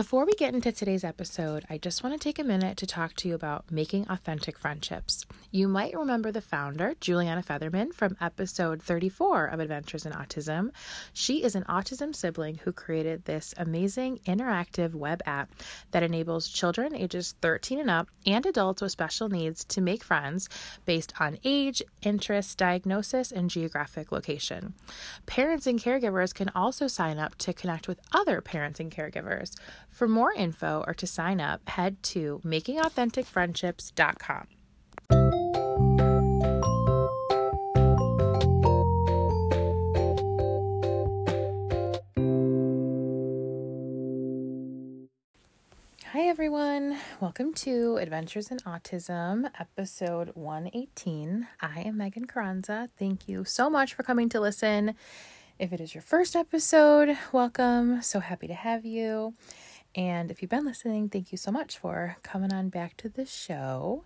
Before we get into today's episode, I just want to take a minute to talk to you about making authentic friendships. You might remember the founder, Juliana Featherman, from episode 34 of Adventures in Autism. She is an autism sibling who created this amazing interactive web app that enables children ages 13 and up and adults with special needs to make friends based on age, interest, diagnosis, and geographic location. Parents and caregivers can also sign up to connect with other parents and caregivers. For more info or to sign up, head to makingauthenticfriendships.com. Hi, everyone. Welcome to Adventures in Autism, episode 118. I am Megan Carranza. Thank you so much for coming to listen. If it is your first episode, welcome. So happy to have you. And if you've been listening, thank you so much for coming on back to the show.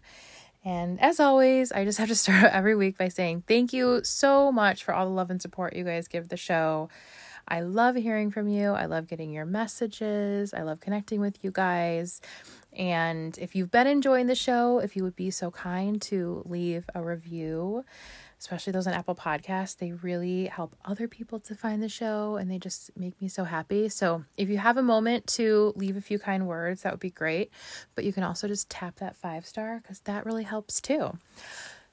And as always, I just have to start every week by saying thank you so much for all the love and support you guys give the show. I love hearing from you. I love getting your messages. I love connecting with you guys. And if you've been enjoying the show, if you would be so kind to leave a review, especially those on Apple Podcasts, they really help other people to find the show and they just make me so happy. So if you have a moment to leave a few kind words, that would be great. But you can also just tap that five star because that really helps too.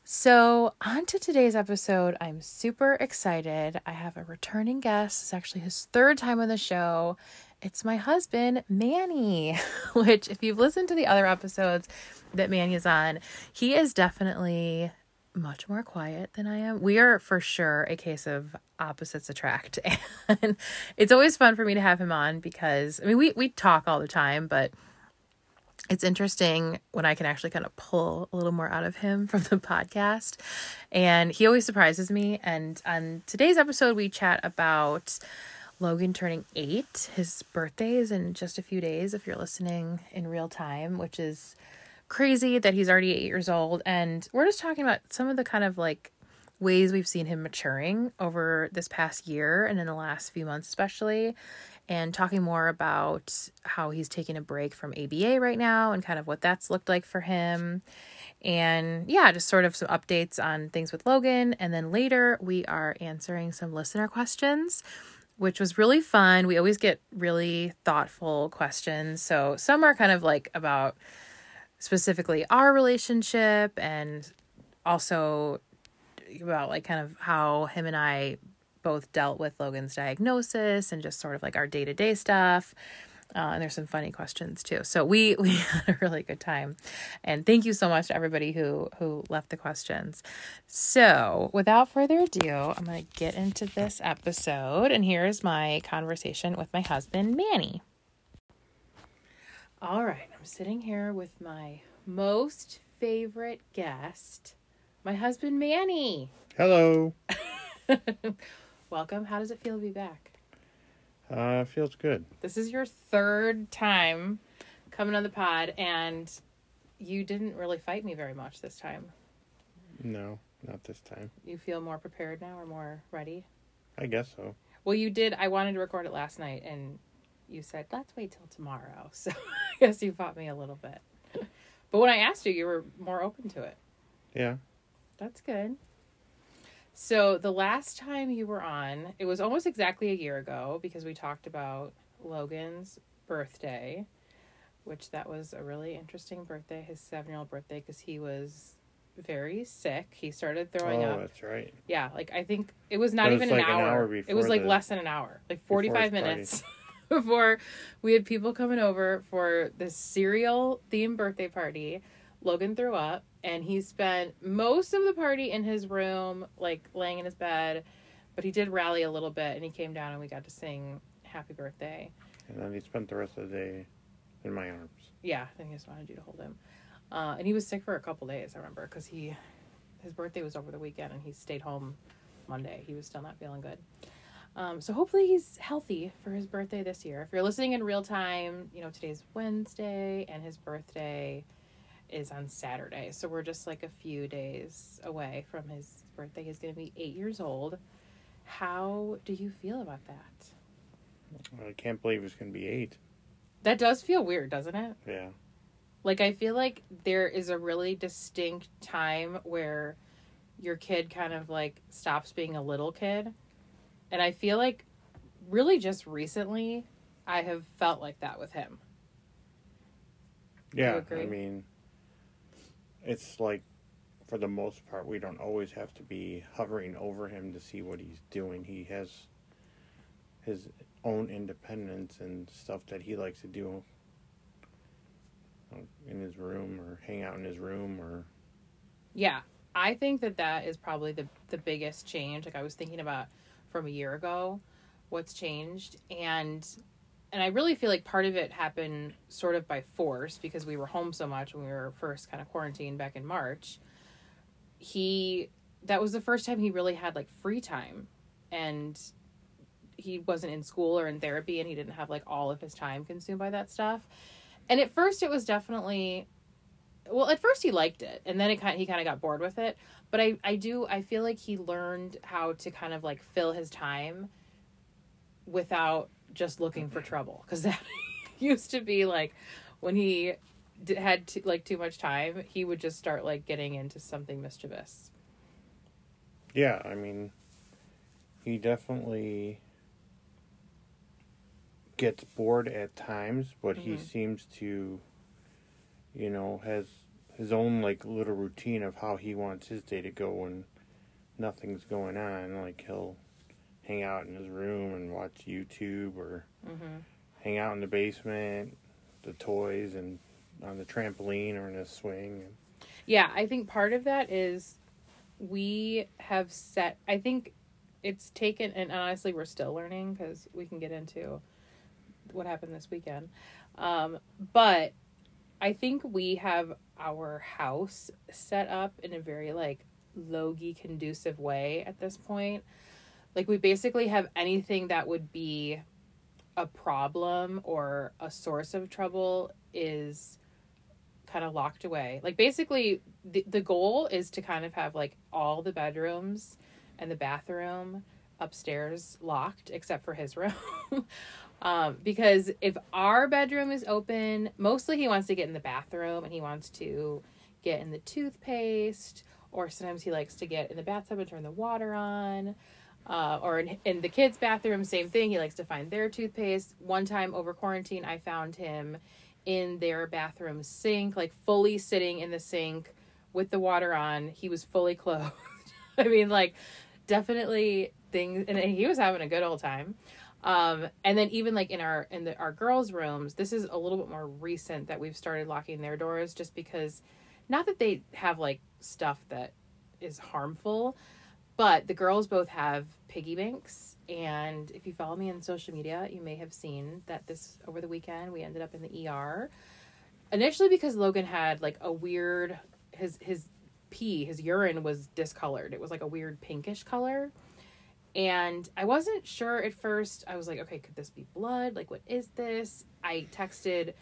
So, on to today's episode. I'm super excited. I have a returning guest. It's actually his third time on the show. It's my husband, Manny, which, if you've listened to the other episodes that Manny is on, he is definitely much more quiet than I am. We are for sure a case of opposites attract. And it's always fun for me to have him on because I mean we we talk all the time, but it's interesting when I can actually kind of pull a little more out of him from the podcast. And he always surprises me. And on today's episode, we chat about Logan turning eight. His birthday is in just a few days if you're listening in real time, which is crazy that he's already eight years old. And we're just talking about some of the kind of like ways we've seen him maturing over this past year and in the last few months, especially and talking more about how he's taking a break from ABA right now and kind of what that's looked like for him. And yeah, just sort of some updates on things with Logan. And then later, we are answering some listener questions, which was really fun. We always get really thoughtful questions. So some are kind of like about specifically our relationship and also about like kind of how him and I both dealt with Logan's diagnosis and just sort of like our day to day stuff. Uh, and there's some funny questions too. So we we had a really good time, and thank you so much to everybody who who left the questions. So without further ado, I'm gonna get into this episode, and here's my conversation with my husband Manny. All right, I'm sitting here with my most favorite guest, my husband Manny. Hello. Welcome. How does it feel to be back? Uh, feels good. This is your third time coming on the pod, and you didn't really fight me very much this time. No, not this time. You feel more prepared now or more ready? I guess so. Well, you did. I wanted to record it last night, and you said, let's wait till tomorrow. So I guess you fought me a little bit. But when I asked you, you were more open to it. Yeah. That's good. So the last time you were on, it was almost exactly a year ago because we talked about Logan's birthday, which that was a really interesting birthday, his seven year old birthday, because he was very sick. He started throwing oh, up. that's right. Yeah, like I think it was not even like an an hour. hour it was like the- less than an hour, like forty five minutes before we had people coming over for this cereal themed birthday party. Logan threw up, and he spent most of the party in his room, like laying in his bed. But he did rally a little bit, and he came down, and we got to sing "Happy Birthday." And then he spent the rest of the day in my arms. Yeah, and he just wanted you to hold him. Uh, and he was sick for a couple days, I remember, because he his birthday was over the weekend and he stayed home Monday. He was still not feeling good. Um, so hopefully he's healthy for his birthday this year. If you're listening in real time, you know, today's Wednesday and his birthday is on Saturday. So we're just like a few days away from his birthday. He's going to be eight years old. How do you feel about that? I can't believe he's going to be eight. That does feel weird, doesn't it? Yeah. Like, I feel like there is a really distinct time where your kid kind of like stops being a little kid. And I feel like really just recently I have felt like that with him. Yeah. I mean, it's like, for the most part, we don't always have to be hovering over him to see what he's doing. He has his own independence and stuff that he likes to do in his room or hang out in his room or Yeah, I think that that is probably the the biggest change. Like I was thinking about from a year ago, what's changed, and and I really feel like part of it happened sort of by force because we were home so much when we were first kind of quarantined back in March. He that was the first time he really had like free time, and he wasn't in school or in therapy, and he didn't have like all of his time consumed by that stuff. And at first, it was definitely well at first he liked it and then it kind he kind of got bored with it but i i do i feel like he learned how to kind of like fill his time without just looking for trouble because that used to be like when he d- had t- like too much time he would just start like getting into something mischievous Yeah, I mean, he definitely gets bored at times, but he Mhm. seems to, you know, has his own like little routine of how he wants his day to go when nothing's going on. Like he'll hang out in his room and watch YouTube or mm-hmm. hang out in the basement, the toys, and on the trampoline or in a swing. Yeah, I think part of that is we have set. I think it's taken, and honestly, we're still learning because we can get into what happened this weekend. Um, but I think we have our house set up in a very like Logie conducive way at this point. Like we basically have anything that would be a problem or a source of trouble is kind of locked away. Like basically the the goal is to kind of have like all the bedrooms and the bathroom upstairs locked except for his room. um because if our bedroom is open, mostly he wants to get in the bathroom and he wants to get in the toothpaste or sometimes he likes to get in the bathtub and turn the water on. Uh, or in, in the kids' bathroom, same thing. He likes to find their toothpaste. One time over quarantine, I found him in their bathroom sink, like fully sitting in the sink with the water on. He was fully clothed. I mean, like, definitely things, and he was having a good old time. Um, and then even like in our in the, our girls' rooms, this is a little bit more recent that we've started locking their doors, just because, not that they have like stuff that is harmful, but the girls both have piggy banks. And if you follow me on social media you may have seen that this over the weekend we ended up in the er initially because logan had like a weird his his pee his urine was discolored. It was like a weird pinkish color and i wasn't sure at first. I was like okay could this be blood? Like what is this? I texted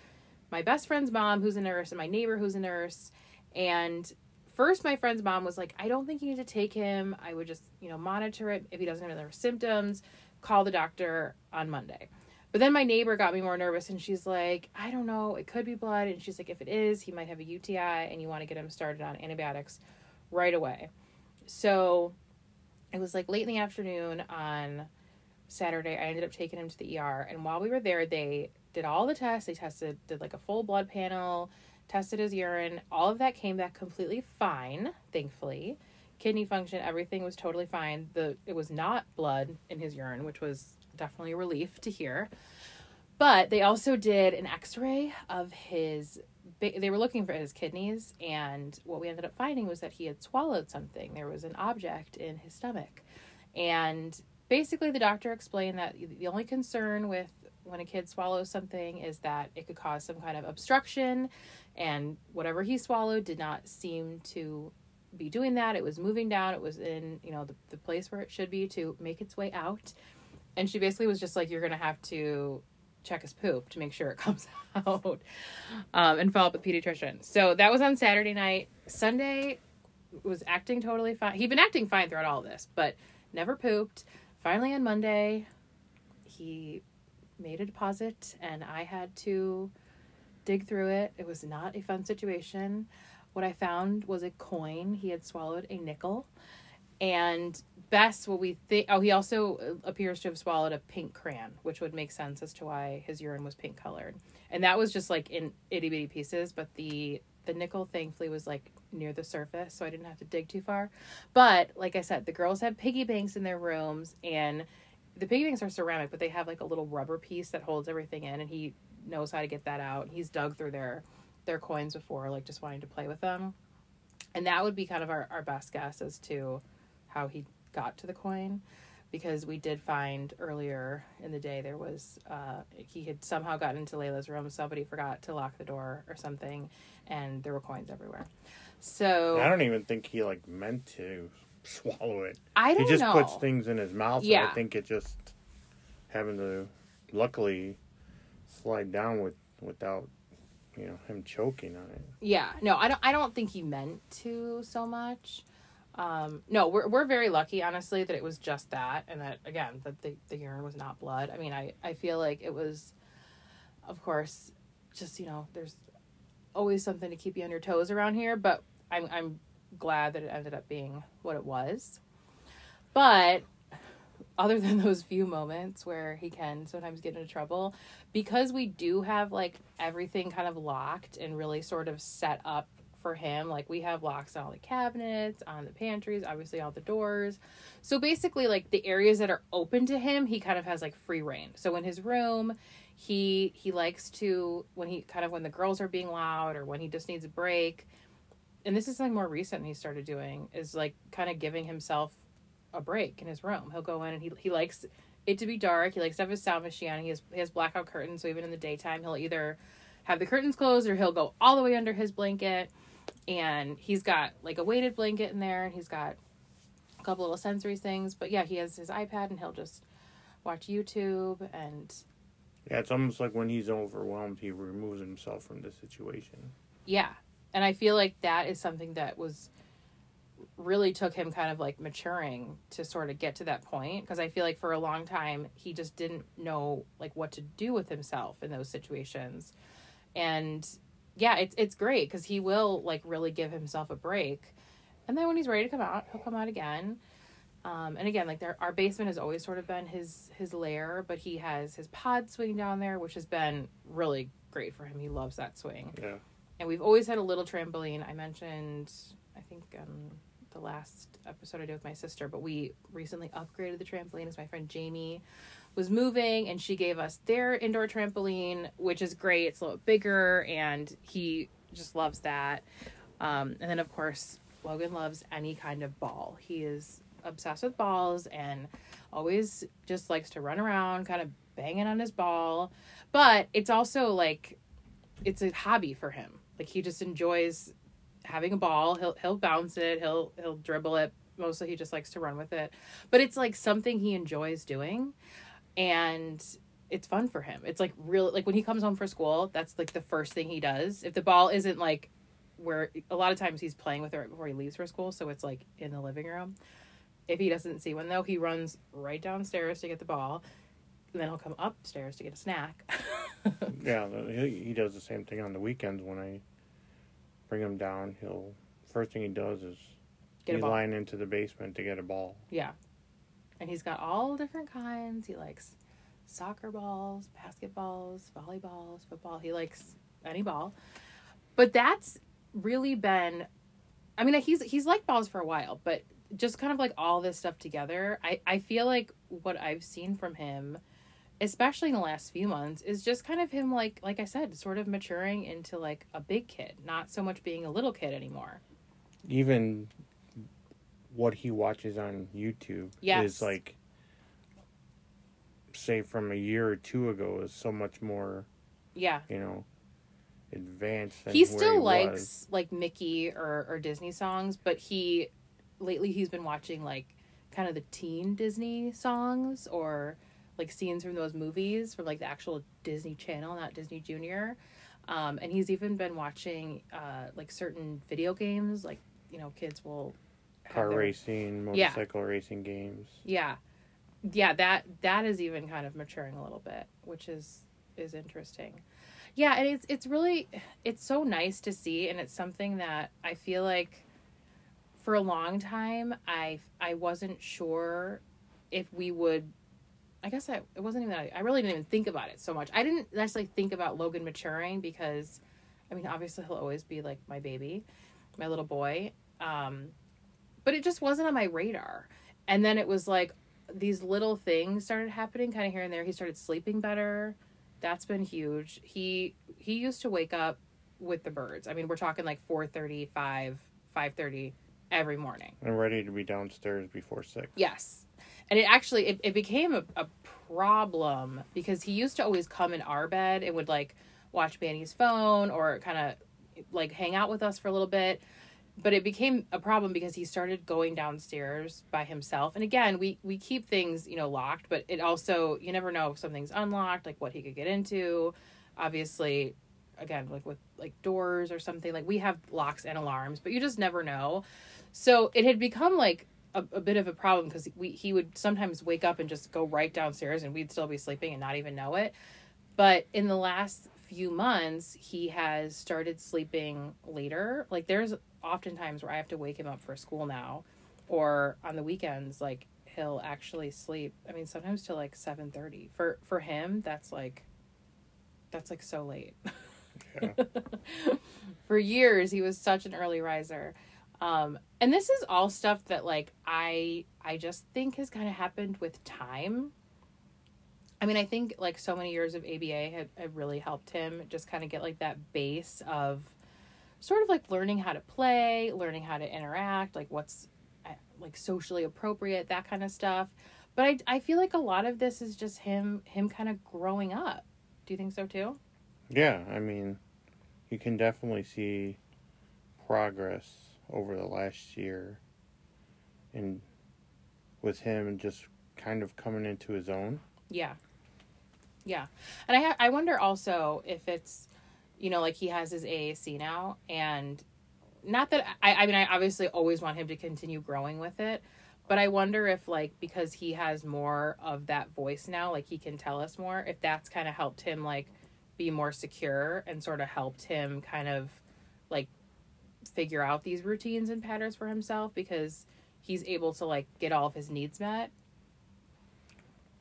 my best friend's mom who's a nurse and my neighbor who's a nurse. And first my friend's mom was like i don't think you need to take him. I would just you know monitor it if he doesn't have any other symptoms. Call the doctor on monday. But then my neighbor got me more nervous and she's like i don't know. It could be blood. And she's like if it is he might have a uti and you want to get him started on antibiotics right away. So it was like late in the afternoon on saturday i ended up taking him to the er and while we were there they did all the tests they tested did like a full blood panel tested his urine. All of that came back completely fine, thankfully. Kidney function, everything was totally fine. The it was not blood in his urine, which was definitely a relief to hear. But they also did an X-ray of his. They were looking for his kidneys, and what we ended up finding was that he had swallowed something. There was an object in his stomach, and basically the doctor explained that the only concern with when a kid swallows something is that it could cause some kind of obstruction and whatever he swallowed did not seem to be doing that it was moving down it was in you know the, the place where it should be to make its way out and she basically was just like, "You're gonna have to check his poop to make sure it comes out, um, and follow up with pediatrician." So that was on Saturday night. Sunday was acting totally fine. He'd been acting fine throughout all this, but never pooped. Finally, on Monday, he made a deposit, and I had to dig through it. It was not a fun situation. What I found was a coin. He had swallowed a nickel. And best what we think oh he also uh, appears to have swallowed a pink crayon which would make sense as to why his urine was pink colored. And that was just like in itty bitty pieces but the the nickel thankfully was like near the surface so i didn't have to dig too far. But like i said the girls have piggy banks in their rooms and the piggy banks are ceramic but they have like a little rubber piece that holds everything in and he knows how to get that out. He's dug through their their coins before like just wanting to play with them. And that would be kind of our, our best guess as to how he got to the coin because we did find earlier in the day there was uh, he had somehow gotten into Layla's room. Somebody forgot to lock the door or something, and there were coins everywhere. So I don't even think he like meant to swallow it. I don't he just know. puts things in his mouth. Yeah. I think it just having to luckily slide down with without you know him choking on it. Yeah, no, I don't. I don't think he meant to so much. Um, no, we're we're very lucky, honestly, that it was just that, and that again, that the the urine was not blood. I mean, I I feel like it was, of course, just you know, there's always something to keep you on your toes around here, but I'm I'm glad that it ended up being what it was. But other than those few moments where he can sometimes get into trouble, because we do have like everything kind of locked and really sort of set up for him, like we have locks on all the cabinets, on the pantries, obviously all the doors. So basically, like the areas that are open to him, he kind of has like free reign. So in his room, he he likes to when he kind of when the girls are being loud or when he just needs a break and this is something more recent he started doing is like kind of giving himself a break in his room. He'll go in and he, he likes it to be dark. He likes to have his sound machine on. He has, he has blackout curtains so even in the daytime he'll either have the curtains closed or he'll go all the way under his blanket and he's got like a weighted blanket in there and he's got a couple little sensory things but yeah he has his ipad and he'll just watch youtube and Yeah, it's almost like when he's overwhelmed, he removes himself from the situation. Yeah. And I feel like that is something that was really took him kind of like maturing to sort of get to that point because I feel like for a long time he just didn't know like what to do with himself in those situations. And yeah, it's it's great cuz he will like really give himself a break. And then when he's ready to come out, he'll come out again. Um, and again, like there, our basement has always sort of been his his lair, but he has his pod swing down there, which has been really great for him. He loves that swing Yeah. and we've always had a little trampoline. I mentioned, I think, um, the last episode I did with my sister, but we recently upgraded the trampoline as my friend Jamie was moving, and she gave us their indoor trampoline, which is great. It's a little bigger, and he just loves that. Um, and then, of course, Logan loves any kind of ball. He is obsessed with balls and always just likes to run around, kind of banging on his ball. But it's also like it's a hobby for him. Like he just enjoys having a ball. He'll he'll bounce it. He'll he'll dribble it. Mostly he just likes to run with it. But it's like something he enjoys doing, and it's fun for him. It's like real like when he comes home for school. That's like the first thing he does. If the ball isn't like where a lot of times he's playing with it right before he leaves for school, so it's like in the living room. If he doesn't see one though, he runs right downstairs to get the ball. And then he'll come upstairs to get a snack. Yeah, he, he does the same thing on the weekends when I bring him down. He'll first thing he does is Get he's lying into the basement to get a ball. Yeah. And he's got all different kinds. He likes soccer balls, basketballs, volleyballs, football. He likes any ball. But that's really been I mean he's he's liked balls for a while, but just kind of like all this stuff together, I, I feel like what I've seen from him, especially in the last few months, is just kind of him like like I said, sort of maturing into like a big kid, not so much being a little kid anymore. Even what he watches on YouTube Yes. is like, say, from a year or two ago, is so much more, Yeah. you know, advanced. Than he still he likes was. like Mickey or, or Disney songs, but he lately he's been watching like kind of the teen Disney songs or like scenes from those movies from like the actual Disney Channel, not Disney Junior. Um, and he's even been watching uh, like certain video games, like you know, kids will Car their- racing, Yeah. motorcycle racing games. Yeah, yeah that that is even kind of maturing a little bit, which is is interesting. Yeah, and it's it's really it's so nice to see, and it's something that I feel like for a long time I I wasn't sure if we would. I guess I it wasn't even I, I really didn't even think about it so much. I didn't necessarily think about Logan maturing because, I mean, obviously he'll always be like my baby, my little boy. Um, but it just wasn't on my radar. And then it was like these little things started happening kind of here and there. He started sleeping better. That's been huge. He he used to wake up with the birds. I mean, we're talking like 4:30, 5, 5:30 every morning. And ready to be downstairs before six. Yes. And it actually it, it became a, a problem because he used to always come in our bed and would like watch Manny's phone or kind of like hang out with us for a little bit. But it became a problem because he started going downstairs by himself. And again, we we keep things, you know, locked, but it also you never know if something's unlocked, like what he could get into. Obviously, again, like with like doors or something, like we have locks and alarms, but you just never know. So it had become like a, a bit of a problem because we he would sometimes wake up and just go right downstairs and we'd still be sleeping and not even know it. But in the last few months, he has started sleeping later. Like there's oftentimes where I have to wake him up for school now, or on the weekends, like he'll actually sleep. I mean, sometimes till like seven thirty. For for him, that's like that's like so late. Yeah. for years he was such an early riser um and this is all stuff that like i i just think has kind of happened with time i mean i think like so many years of aba have, have really helped him just kind of get like that base of sort of like learning how to play learning how to interact like what's uh, like socially appropriate that kind of stuff but i i feel like a lot of this is just him him kind of growing up do you think so too Yeah, I mean, you can definitely see progress over the last year, and with him just kind of coming into his own. Yeah. Yeah. And I ha- I wonder also if it's you know like he has his AAC now and not that I I mean I obviously always want him to continue growing with it but I wonder if like because he has more of that voice now like he can tell us more if that's kind of helped him like be more secure and sort of helped him kind of like figure out these routines and patterns for himself because he's able to like get all of his needs met.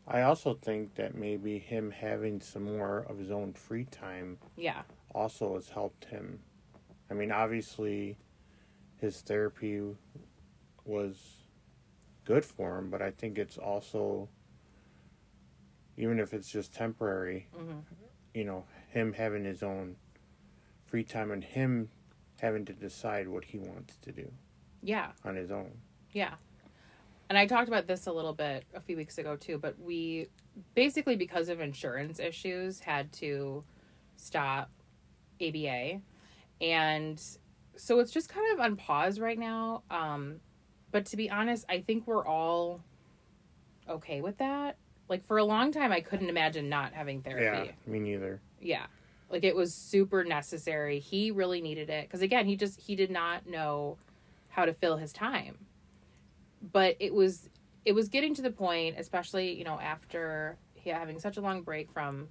I also think that maybe him having some more of his own free time yeah also has helped him. I mean, obviously, his therapy was good for him, but I think it's also, even if it's just temporary, Mhm. you know, him having his own free time and him having to decide what he wants to do yeah on his own. Yeah. And I talked about this a little bit a few weeks ago too, but we basically because of insurance issues had to stop ABA. And so it's just kind of on pause right now. Um but to be honest, I think we're all okay with that. Like for a long time I couldn't imagine not having therapy. Yeah, me neither. Yeah. Like it was super necessary. He really needed it cuz again, he just he did not know how to fill his time. But it was it was getting to the point, especially, you know, after he having such a long break from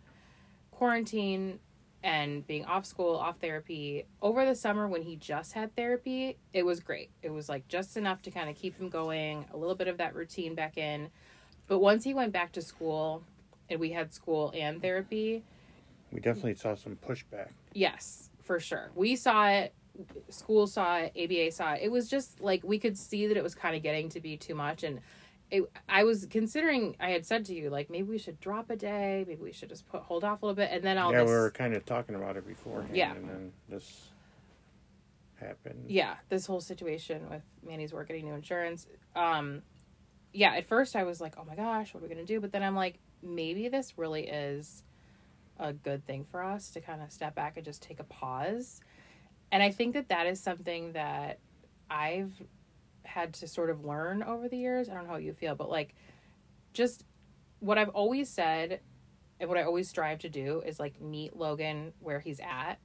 quarantine and being off school, off therapy, over the summer when he just had therapy, it was great. It was like just enough to kind of keep him going, a little bit of that routine back in. But once he went back to school and we had school and therapy, We definitely saw some pushback. Yes, for sure. We saw it. School saw it. ABA saw it. It was just like we could see that it was kind of getting to be too much, and it, I was considering. I had said to you like maybe we should drop a day. Maybe we should just put hold off a little bit, and then all yeah, this. we were kind of talking about it beforehand, Yeah. and then this happened. yeah, this whole situation with Manny's work getting new insurance. Um, yeah, at first I was like, oh my gosh, what are we gonna do? But then I'm like, maybe this really is a good thing for us to kind of step back and just take a pause. And I think that that is something that I've had to sort of learn over the years. I don't know how you feel, but like just what I've always said and what I always strive to do is like meet Logan where he's at.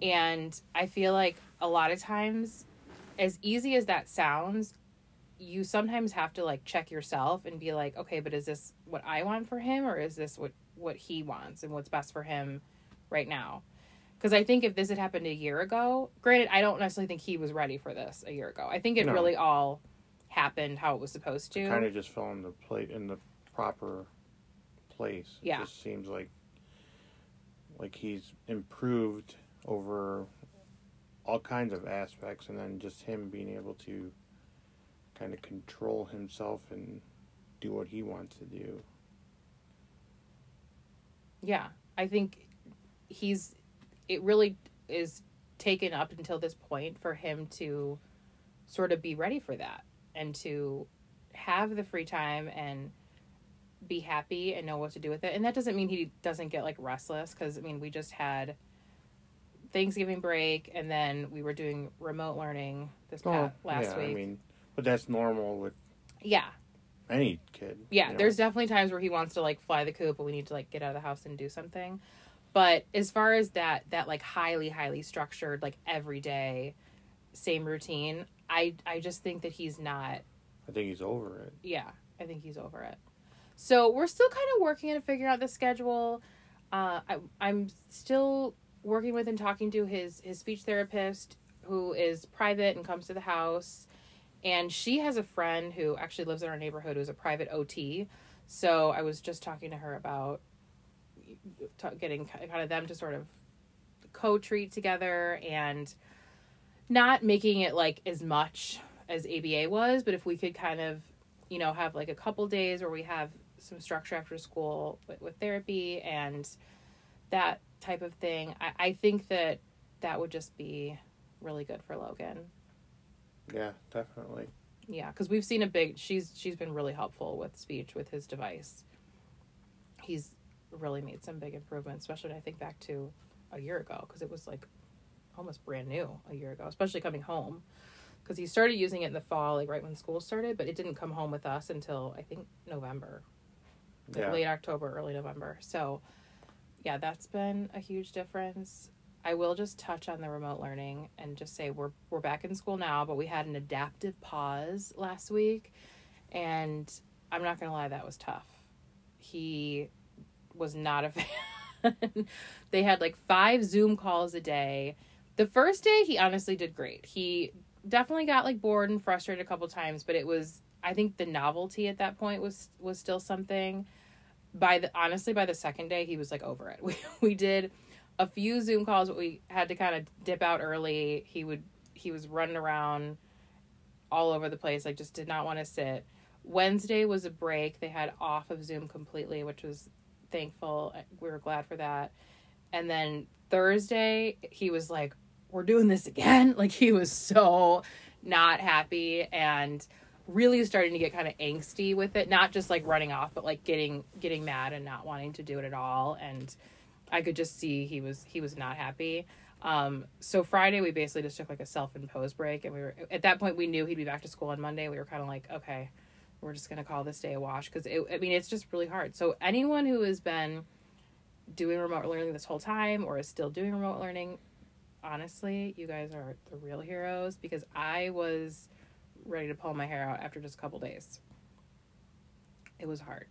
And I feel like a lot of times, as easy as that sounds, you sometimes have to like check yourself and be like, okay, but is this what I want for him or is this what what he wants and what's best for him right now? Because I think if this had happened a year ago, granted, I don't necessarily think he was ready for this a year ago. I think it No. really all happened how it was supposed to. Kind of just fell in the plate in the proper place. It Yeah. just seems like like he's improved over all kinds of aspects, and then just him being able to kind of control himself and do what he wants to do. yeah i think he's it really is taken up until this point for him to sort of be ready for that and to have the free time and be happy and know what to do with it and that doesn't mean he doesn't get like restless because i mean we just had thanksgiving break and then we were doing remote learning this oh, past, last Oh, yeah, week I mean, but that's normal with yeah any kid. yeah you know? there's definitely times where he wants to like fly the coop but we need to like get out of the house and do something but as far as that that like highly highly structured like every day same routine i i just think that he's not I think he's over it. yeah i think he's over it. So we're still kind of working on figuring out the schedule. Uh I, i'm still working with and talking to his his speech therapist who is private and comes to the house. And she has a friend who actually lives in our neighborhood who's a private ot so i was just talking to her about t- getting kind of them to sort of co-treat together and not making it like as much as aba was but if we could kind of you know have like a couple days where we have some structure after school with, with therapy and that type of thing I, I think that that would just be really good for logan Yeah, definitely. yeah because we've seen a big she's she's been really helpful with speech with his device he's really made some big improvements especially when i think back to a year ago because it was like almost brand new a year ago especially coming home. Because he started using it in the fall like right when school started but it didn't come home with us until i think november. Like Yeah. late october early november. So yeah that's been a huge difference. I will just touch on the remote learning and just say we're we're back in school now but we had an adaptive pause last week and i'm not gonna lie that was tough. He was not a fan. They had like five zoom calls a day. The first day he honestly did great. He definitely got like bored and frustrated a couple times but it was i think the novelty at that point was was still something. By the honestly by the second day he was like over it. We, we did a few zoom calls but we had to kind of dip out early. He would he was running around all over the place like just did not want to sit. Wednesday was a break. They had off of zoom completely which was thankful we were glad for that. And then thursday he was like we're doing this again. Like he was so not happy and really starting to get kind of angsty with it. Not just like running off but like getting getting mad and not wanting to do it at all. And i could just see he was he was not happy. Um so friday we basically just took like a self-imposed break and we were at that point we knew he'd be back to school on monday. We were kind of like okay we're just gonna call this day a wash because it i mean it's just really hard. So anyone who has been doing remote learning this whole time or is still doing remote learning honestly you guys are the real heroes because i was ready to pull my hair out after just a couple days. It was hard.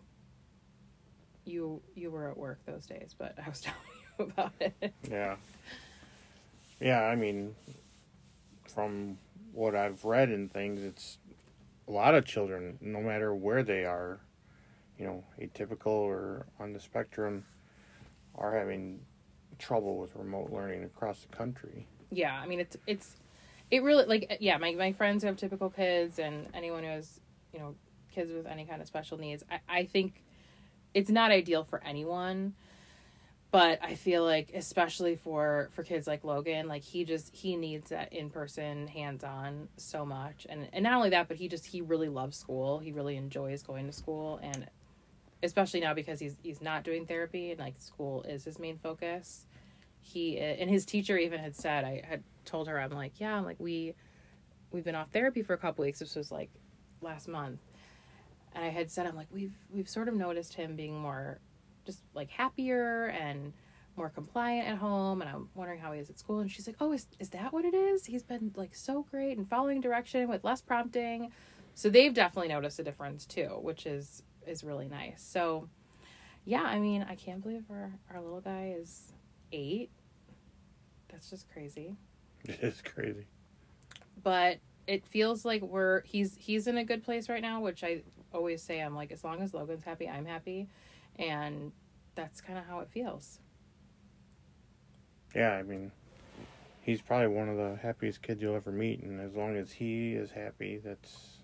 You you were at work those days but i was telling you about it. Yeah. Yeah, I mean, from what I've read and things, it's a lot of children, no matter where they are, you know, atypical or on the spectrum, are having trouble with remote learning across the country. yeah i mean it's it's it really like uh, yeah my, my friends who have typical kids and anyone who has you know kids with any kind of special needs i, I think it's not ideal for anyone but i feel like especially for for kids like logan like he just he needs that in-person hands-on so much. And and not only that but he just he really loves school. He really enjoys going to school. And especially now because he's he's not doing therapy and like school is his main focus. He and his teacher even had said i had told her i'm like yeah i'm like we we've been off therapy for a couple weeks this was like last month. And I had said I'm like we've we've sort of noticed him being more just like happier and more compliant at home and I'm wondering how he is at school and she's like, "Oh, is is that what it is? He's been like so great and following direction with less prompting." So they've definitely noticed a difference too, which is is really nice. So yeah, I mean, I can't believe our our little guy is 8. That's just crazy. It is crazy. But it feels like we're he's he's in a good place right now, which I always say I'm like as long as Logan's happy, I'm happy. And that's kind of how it feels. Yeah, I mean, he's probably one of the happiest kids you'll ever meet, and as long as he is happy, that's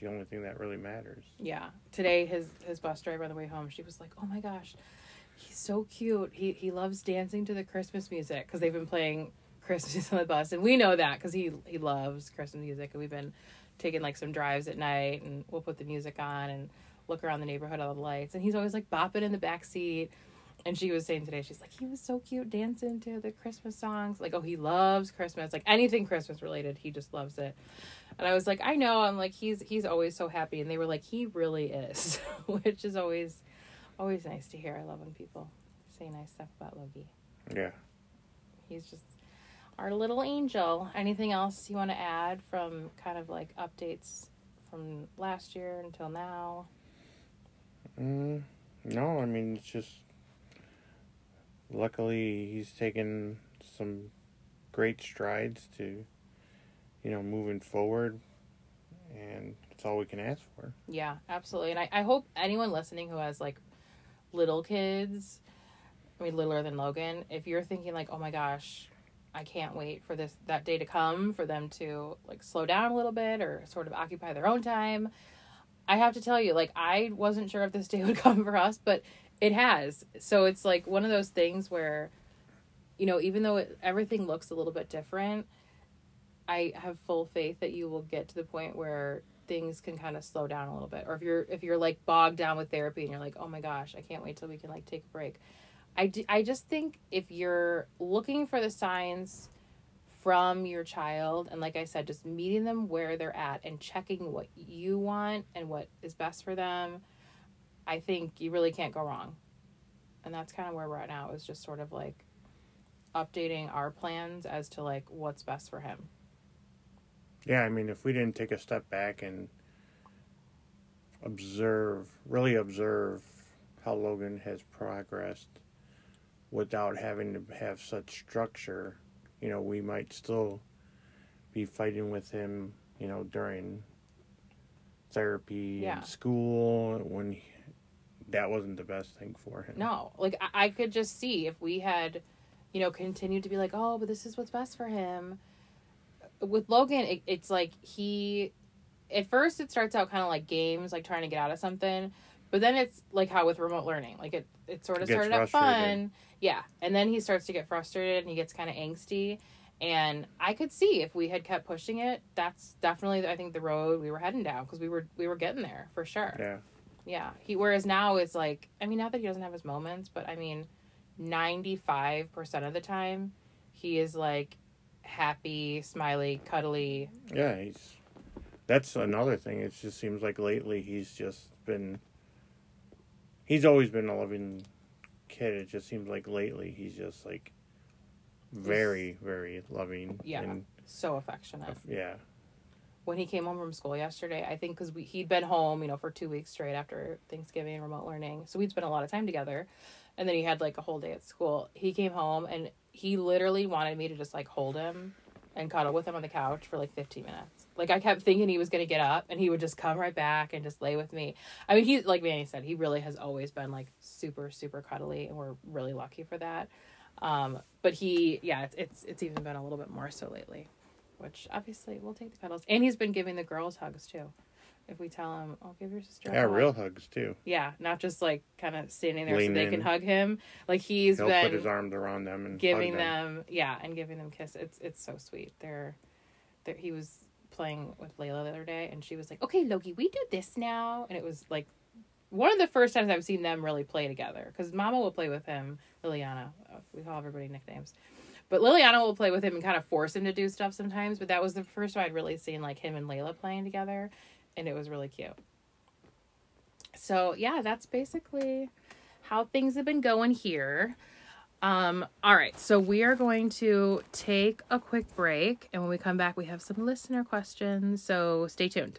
the only thing that really matters. Yeah. Today his his bus driver on the way home, she was like, "Oh my gosh, he's so cute. He he loves dancing to the Christmas music because they've been playing Christmas on the bus, and we know that because he he loves Christmas music, and we've been taking like some drives at night, and we'll put the music on and look around the neighborhood all the lights, and he's always like bopping in the back seat." And she was saying today, she's like, he was so cute dancing to the Christmas songs. Like, oh, he loves Christmas. Like anything Christmas related, he just loves it. And I was like, I know. I'm like, he's he's always so happy. And they were like, he really is, which is always always nice to hear. I love when people say nice stuff about Logie. Yeah. He's just our little angel. Anything else you want to add from kind of like updates from last year until now? Mm, no, I mean, it's just. Luckily, he's taken some great strides to, you know, moving forward. And it's all we can ask for. Yeah, absolutely. And I, I hope anyone listening who has like little kids, I mean, littler than Logan, if you're thinking like, oh my gosh, I can't wait for this that day to come for them to like slow down a little bit or sort of occupy their own time. I have to tell you, like I wasn't sure if this day would come for us, but it has. So it's like one of those things where, you know, even though it, everything looks a little bit different, I have full faith that you will get to the point where things can kind of slow down a little bit. Or if you're if you're like bogged down with therapy and you're like, oh my gosh, I can't wait till we can like take a break. I, d- I just think if you're looking for the signs from your child and like i said just meeting them where they're at and checking what you want and what is best for them i think you really can't go wrong. And that's kind of where we're at now is just sort of like updating our plans as to like what's best for him. Yeah, I mean, if we didn't take a step back and observe, really observe how Logan has progressed without having to have such structure, you know, we might still be fighting with him, you know, during therapy Yeah. and school when he, that wasn't the best thing for him. No, like I, I could just see if we had, you know, continued to be like, oh, but this is what's best for him. With Logan, it, it's like he, at first, it starts out kind of like games, like trying to get out of something, but then it's like how with remote learning, like it, it sort of Gets started out fun, yeah, and then he starts to get frustrated and he gets kind of angsty. And I could see if we had kept pushing it, that's definitely I think the road we were heading down because we were we were getting there for sure. Yeah. Yeah. He whereas now it's like I mean not that he doesn't have his moments, but I mean 95% of the time he is like happy, smiley, cuddly. Yeah, he's. That's another thing. It just seems like lately he's just been. He's always been a loving kid. It just seems like lately he's just like very, very loving. Yeah. And, So affectionate. yeah. When he came home from school yesterday, I think because we he'd been home, you know, for two weeks straight after Thanksgiving and remote learning, so we'd spent a lot of time together, and then he had like a whole day at school. He came home and he literally wanted me to just like hold him and cuddle with him on the couch for like 15 minutes. Like I kept thinking he was going to get up and he would just come right back and just lay with me. I mean, he like Manny said, he really has always been like super super cuddly and we're really lucky for that. Um but he yeah, it's it's it's even been a little bit more so lately, which obviously we'll take the cuddles. And he's been giving the girls hugs too. If we tell him, "I'll give your sister a Yeah, hug." real hugs too. Yeah, not just like kind of standing there so they in. can hug him. Like he's He'll been put his arms around them and giving hug them. them yeah and giving them kiss it's it's so sweet they're, they're he was playing with layla the other day and she was like okay loki we do this now and it was like one of the first times i've seen them really play together because mama will play with him liliana uh, we call everybody nicknames but liliana will play with him and kind of force him to do stuff sometimes but that was the first time i'd really seen like him and layla playing together and it was really cute So, yeah, that's basically how things have been going here. Um, all right, so we are going to take a quick break, and when we come back, we have some listener questions. So stay tuned.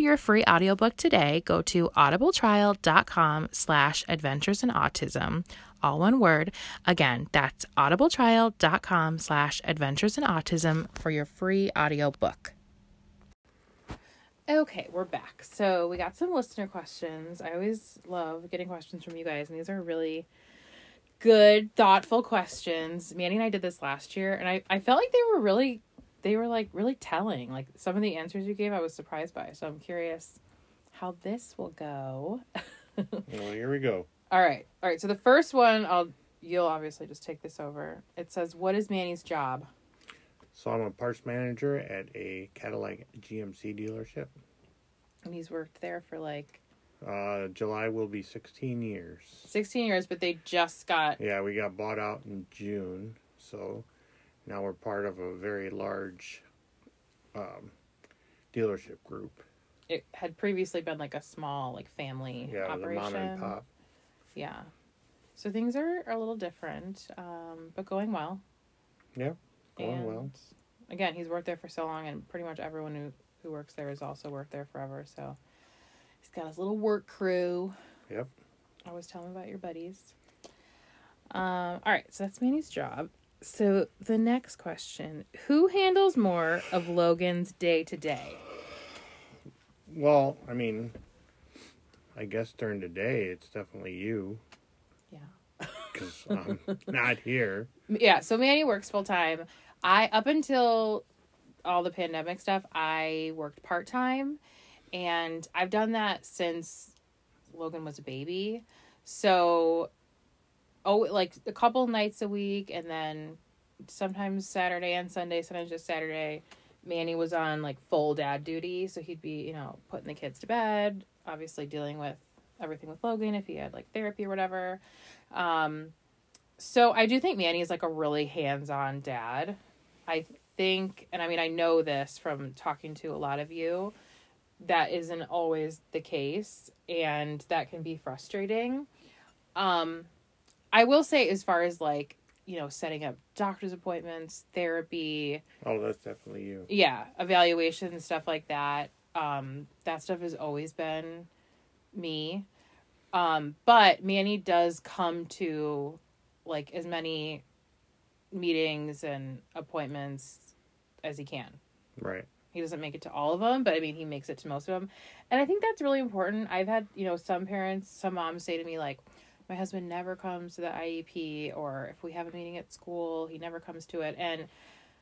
your free audiobook today, go to audibletrial.com slash adventures in autism all one word. Again, that's audibletrial.com slash adventures in autism for your free audiobook. Okay, we're back. So we got some listener questions. I always love getting questions from you guys, and these are really good, thoughtful questions. Manny and I did this last year, and I, I felt like they were really they were like really telling. Like some of the answers you gave I was surprised by. So I'm curious how this will go. well, here we go. All right. All right. So the first one I'll you'll obviously just take this over. It says, What is Manny's job? So I'm a parts manager at a Cadillac GMC dealership. And he's worked there for like Uh, July will be 16 years. 16 years, but they just got Yeah, we got bought out in June, so now we're part of a very large um, dealership group. it had previously been like a small like family Yeah, operation. the mom and pop. Yeah. So things are, are a little different, um, but going well. Yeah, going and well. Again, he's worked there for so long, and pretty much everyone who, who works there has also worked there forever. So he's got his little work crew. Yep. Always tell him about your buddies. Um, all right, so that's Manny's job. So the next question Who handles more of Logan's day to day? Well, I mean, I guess during the day it's definitely you Yeah. because I'm not here. Yeah, so Manny works full time. I up until all the pandemic stuff, I worked part time and I've done that since Logan was a baby. So oh like a couple nights a week and then sometimes Saturday and Sunday, sometimes just Saturday. Manny was on like full dad duty, so he'd be, you know, putting the kids to bed, obviously dealing with everything with Logan if he had like therapy or whatever. Um so I do think Manny is like a really hands-on dad. I think and I mean I know this from talking to a lot of you that isn't always the case and that can be frustrating. Um I will say as far as like, you know, setting up doctor's appointments, therapy, Oh, that's definitely you. yeah, evaluations, stuff like that. Um, that stuff has always been me. Um, but Manny does come to like as many meetings and appointments as he can. Right. He doesn't make it to all of them, but I mean, he makes it to most of them. And I think that's really important. I've had, you know, some parents, some moms say to me, like, my husband never comes to the IEP, or if we have a meeting at school, he never comes to it. And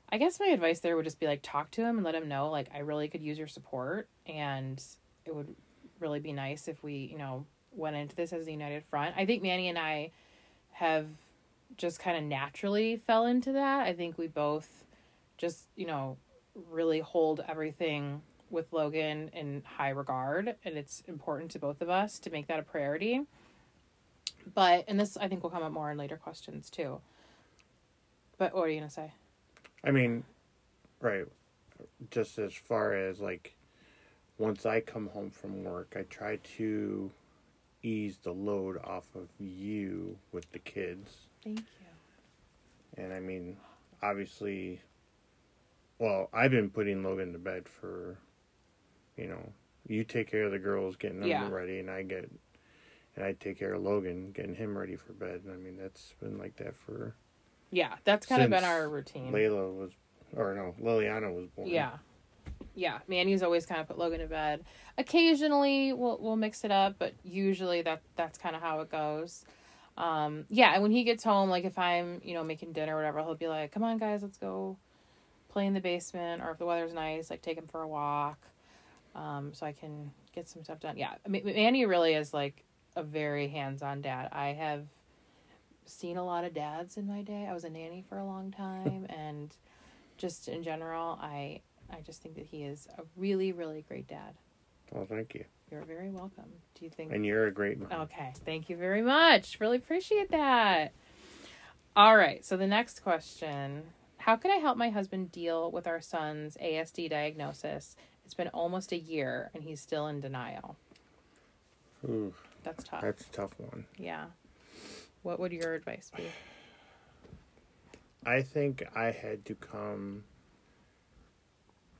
I guess my advice there would just be like, talk to him and let him know, like, I really could use your support. And it would really be nice if we, you know, went into this as a united front. I think Manny and I have just kind of naturally fell into that. I think we both just, you know, really hold everything with Logan in high regard and it's important to both of us to make that a priority. But and this I think will come up more in later questions too. But what are you gonna say? I mean, right. Just as far as like, once I come home from work, I try to ease the load off of you with the kids. Thank you. And I mean, obviously, well, I've been putting Logan to bed for, you know, you take care of the girls, getting them Yeah. ready, and I get, and I take care of Logan, getting him ready for bed. And I mean, that's been like that for Yeah, that's kind of been our routine. Layla was, or no, Liliana was born. Yeah. Yeah. Manny's always kind of put Logan to bed. Occasionally we'll we'll mix it up, but usually that that's kind of how it goes. Um yeah, and when he gets home, like if I'm, you know, making dinner or whatever, he'll be like, Come on guys, let's go play in the basement or if the weather's nice, like take him for a walk. Um, so I can get some stuff done. Yeah. I mean Manny really is like a very hands on dad. I have seen a lot of dads in my day. I was a nanny for a long time and just in general, I I just think that he is a really really great dad. Well, thank you, You're very welcome. Do you think and you're a great mom. Okay, thank you very much. Really appreciate that. All right, so the next question, how can I help my husband deal with our son's ASD diagnosis? It's been almost a year and he's still in denial. Ooh, That's tough. that's a tough one. Yeah. What would your advice be? I think I had to come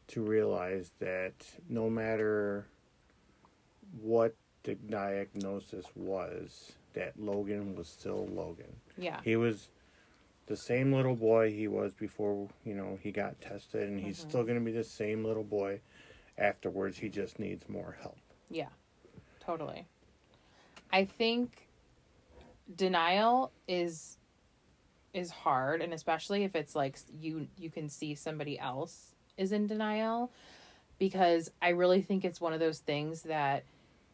to realize that no matter what the diagnosis was, that Logan was still Logan. Yeah. He was the same little boy he was before, you know, he got tested, and he's Mhm. still going to be the same little boy afterwards. He just needs more help. Yeah, totally. I think denial is is hard and especially if it's like you you can see somebody else is in denial because I really think it's one of those things that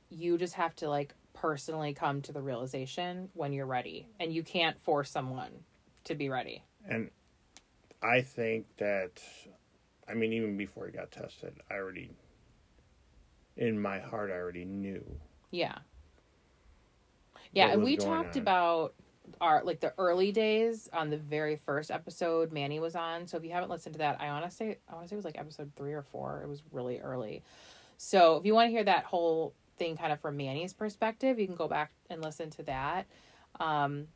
you just have to like personally come to the realization when you're ready and you can't force someone to be ready. And I think that, I mean, even before he got tested, I already, in my heart, I already knew. Yeah. Yeah, and we talked on. about our like the early days on the very first episode Manny was on. So if you haven't listened to that, I honestly I want to say it was like episode 3 or 4. It was really early. So if you want to hear that whole thing kind of from Manny's perspective, you can go back and listen to that. Um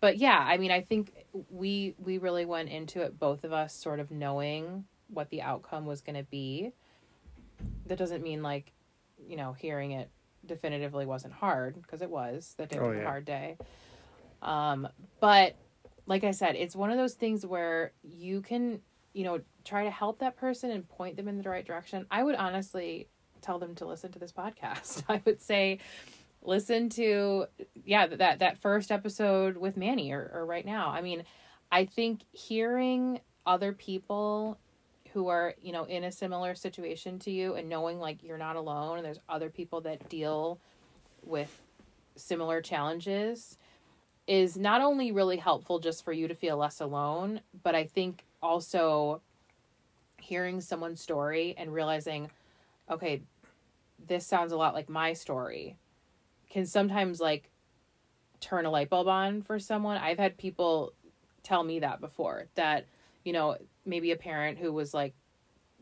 but yeah, I mean, I think we we really went into it both of us sort of knowing what the outcome was going to be. That doesn't mean like, you know, hearing it definitively wasn't hard because it was. That day Oh, was a hard day. Um, but like I said, it's one of those things where you can, you know, try to help that person and point them in the right direction. I would honestly tell them to listen to this podcast. I would say listen to yeah, that that first episode with Manny or, or right now. I mean, I think hearing other people who are, you know, in a similar situation to you and knowing like you're not alone and there's other people that deal with similar challenges is not only really helpful just for you to feel less alone, but I think also hearing someone's story and realizing, okay, this sounds a lot like my story can sometimes like turn a light bulb on for someone. I've had people tell me that before that, you know, maybe a parent who was like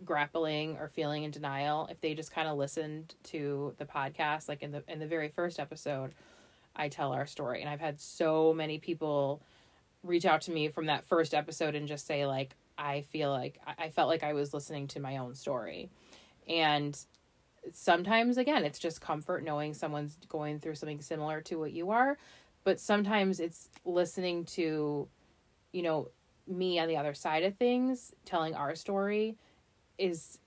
grappling or feeling in denial, if they just kind of listened to the podcast, like in the in the very first episode, I tell our story. And I've had so many people reach out to me from that first episode and just say, like, I feel like I felt like I was listening to my own story. And sometimes, again, it's just comfort knowing someone's going through something similar to what you are. But sometimes it's listening to, you know, me on the other side of things, telling our story is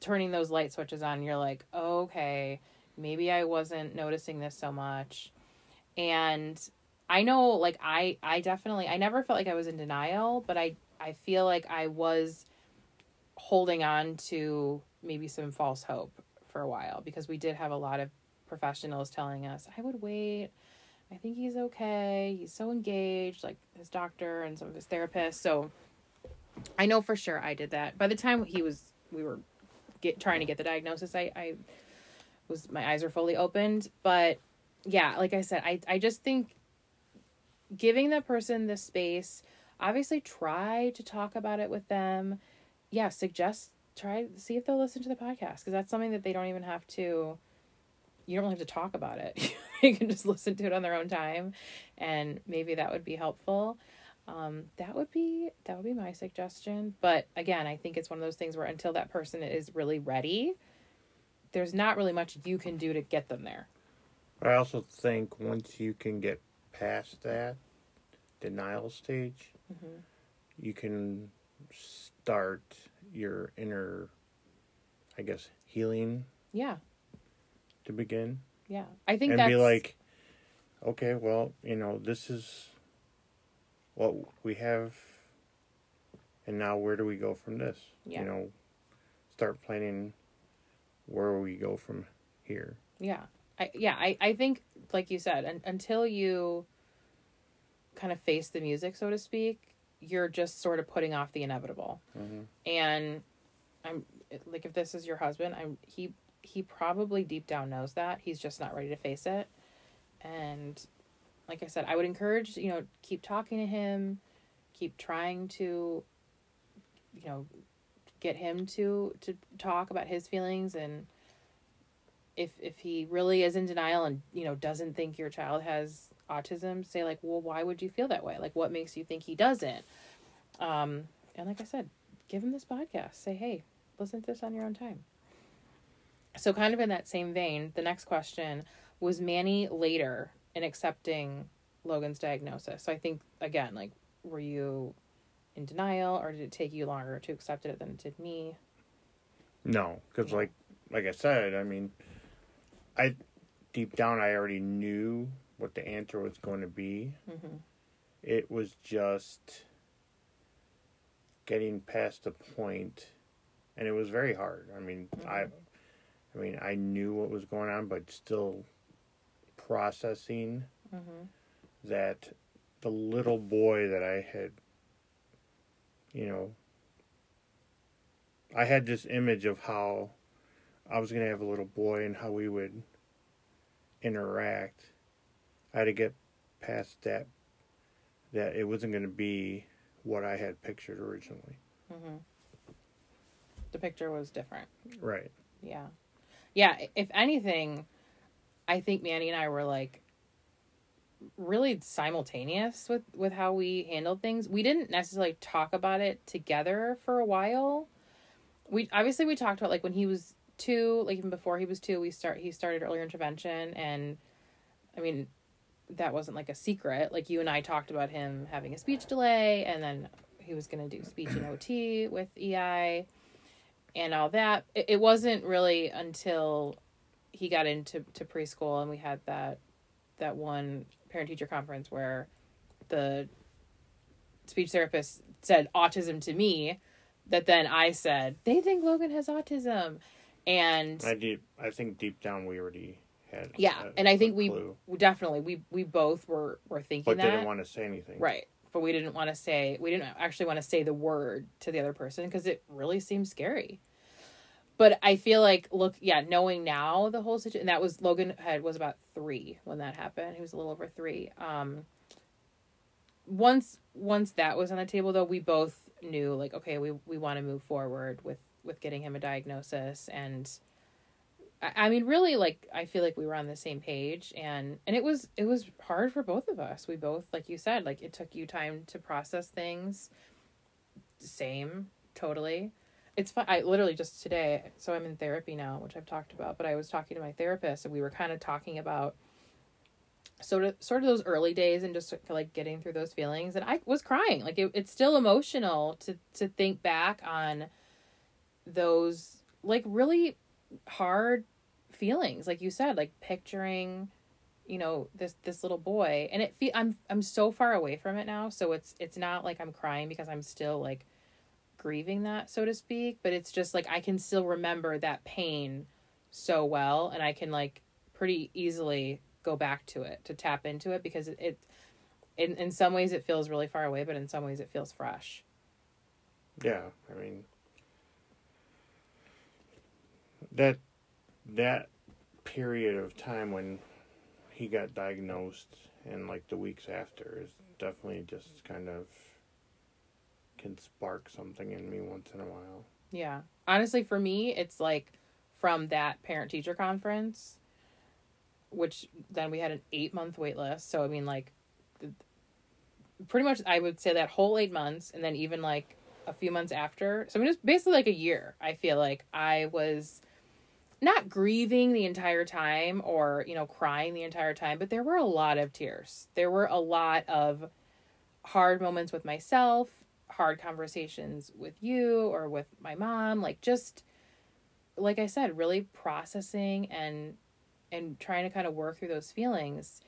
turning those light switches on. You're like, okay, maybe I wasn't noticing this so much. And I know like I I definitely I never felt like I was in denial, but I I feel like I was holding on to maybe some false hope for a while because we did have a lot of professionals telling us, I would wait. I think he's okay. He's so engaged, like his doctor and some of his therapists. So I know for sure I did that. By the time he was we were get trying to get the diagnosis, I, I was my eyes were fully opened. But yeah, like I said, I I just think giving that person the space, obviously try to talk about it with them. Yeah, suggest try see if they'll listen to the podcast because that's something that they don't even have to you don't have to talk about it. you can just listen to it on their own time and maybe that would be helpful. Um, that would be that would be my suggestion. But again, I think it's one of those things where until that person is really ready, there's not really much you can do to get them there. But I also think once you can get past that denial stage, Mhm. you can start your inner, I guess, healing Yeah. To begin. Yeah. I think and that's be like, okay, well, you know, this is what we have, and now where do we go from this? Yeah. You know, start planning where we go from here. Yeah. I yeah, I, I think like you said, un- until you kind of face the music, so to speak, you're just sort of putting off the inevitable. Mm-hmm. And I'm like if this is your husband, I'm he he probably deep down knows that. He's just not ready to face it. And like I said, I would encourage, you know, keep talking to him, keep trying to you know, get him to to talk about his feelings. And if if he really is in denial and you know doesn't think your child has autism say like well why would you feel that way? Like what makes you think he doesn't? Um and like i said give him this podcast. Say hey listen to this on your own time so kind of in that same vein the next question was manny later in accepting logan's diagnosis so i think again like were you in denial or did it take you longer to accept it than it did me No, because like like I said, I mean, I deep down I already knew what the answer was going to be. mm-hmm. It was just getting past the point, and it was very hard. I mean, I, I mean, I knew what was going on, but still processing Mm-hmm. that the little boy that I had, you know, I had this image of how I was going to have a little boy and how we would interact. I had to get past that, that it wasn't going to be what I had pictured originally. Mm-hmm. The picture was different. Right. Yeah. Yeah. If anything, I think Manny and I were like really simultaneous with, with how we handled things. We didn't necessarily talk about it together for a while. We obviously we talked about like when he was two, like even before he was two, we start he started earlier intervention and I mean that wasn't like a secret. Like you and I talked about him having a speech delay and then he was gonna do speech and OT with EI and all that. It, it wasn't really until he got into to preschool and we had that that one parent teacher conference where the speech therapist said autism to me that then I said they think Logan has autism and I deep, I think deep down we already had. yeah a- and I think we clue, definitely we we both were were thinking but that didn't want to say anything. right but we didn't want to say we didn't actually want to say the word to the other person because it really seemed scary. But i feel like look yeah knowing now the whole situation that was logan had was about three when that happened. He was a little over three. Um once once that was on the table though we both knew like okay we we want to move forward with with getting him a diagnosis and I, mean really like i feel like we were on the same page and and it was it was hard for both of us. We both like you said like it took you time to process things. Same totally. It's fun i literally just today so i'm in therapy now which i've talked about but i was talking to my therapist and we were kind of talking about sort of sort of those early days and just like getting through those feelings and i was crying. Like it, it's still emotional to to think back on those like really hard feelings like you said like picturing you know this this little boy and it fe- i'm i'm so far away from it now so it's it's not like i'm crying because i'm still like grieving that so to speak but it's just like i can still remember that pain so well and i can like pretty easily go back to it to tap into it because it, it in in some ways it feels really far away but in some ways it feels fresh. Yeah, I mean that that period of time when he got diagnosed and like the weeks after is definitely just kind of can spark something in me once in a while. Yeah. Honestly, for me, it's like from that parent teacher conference, which then we had an eight month wait list. So, I mean, like, pretty much I would say that whole eight months, and then even like a few months after. So, I mean, it was basically like a year. I feel like I was not grieving the entire time or you know crying the entire time but there were a lot of tears. There were a lot of hard moments with myself hard conversations with you or with my mom like just like i said really processing and and trying to kind of work through those feelings.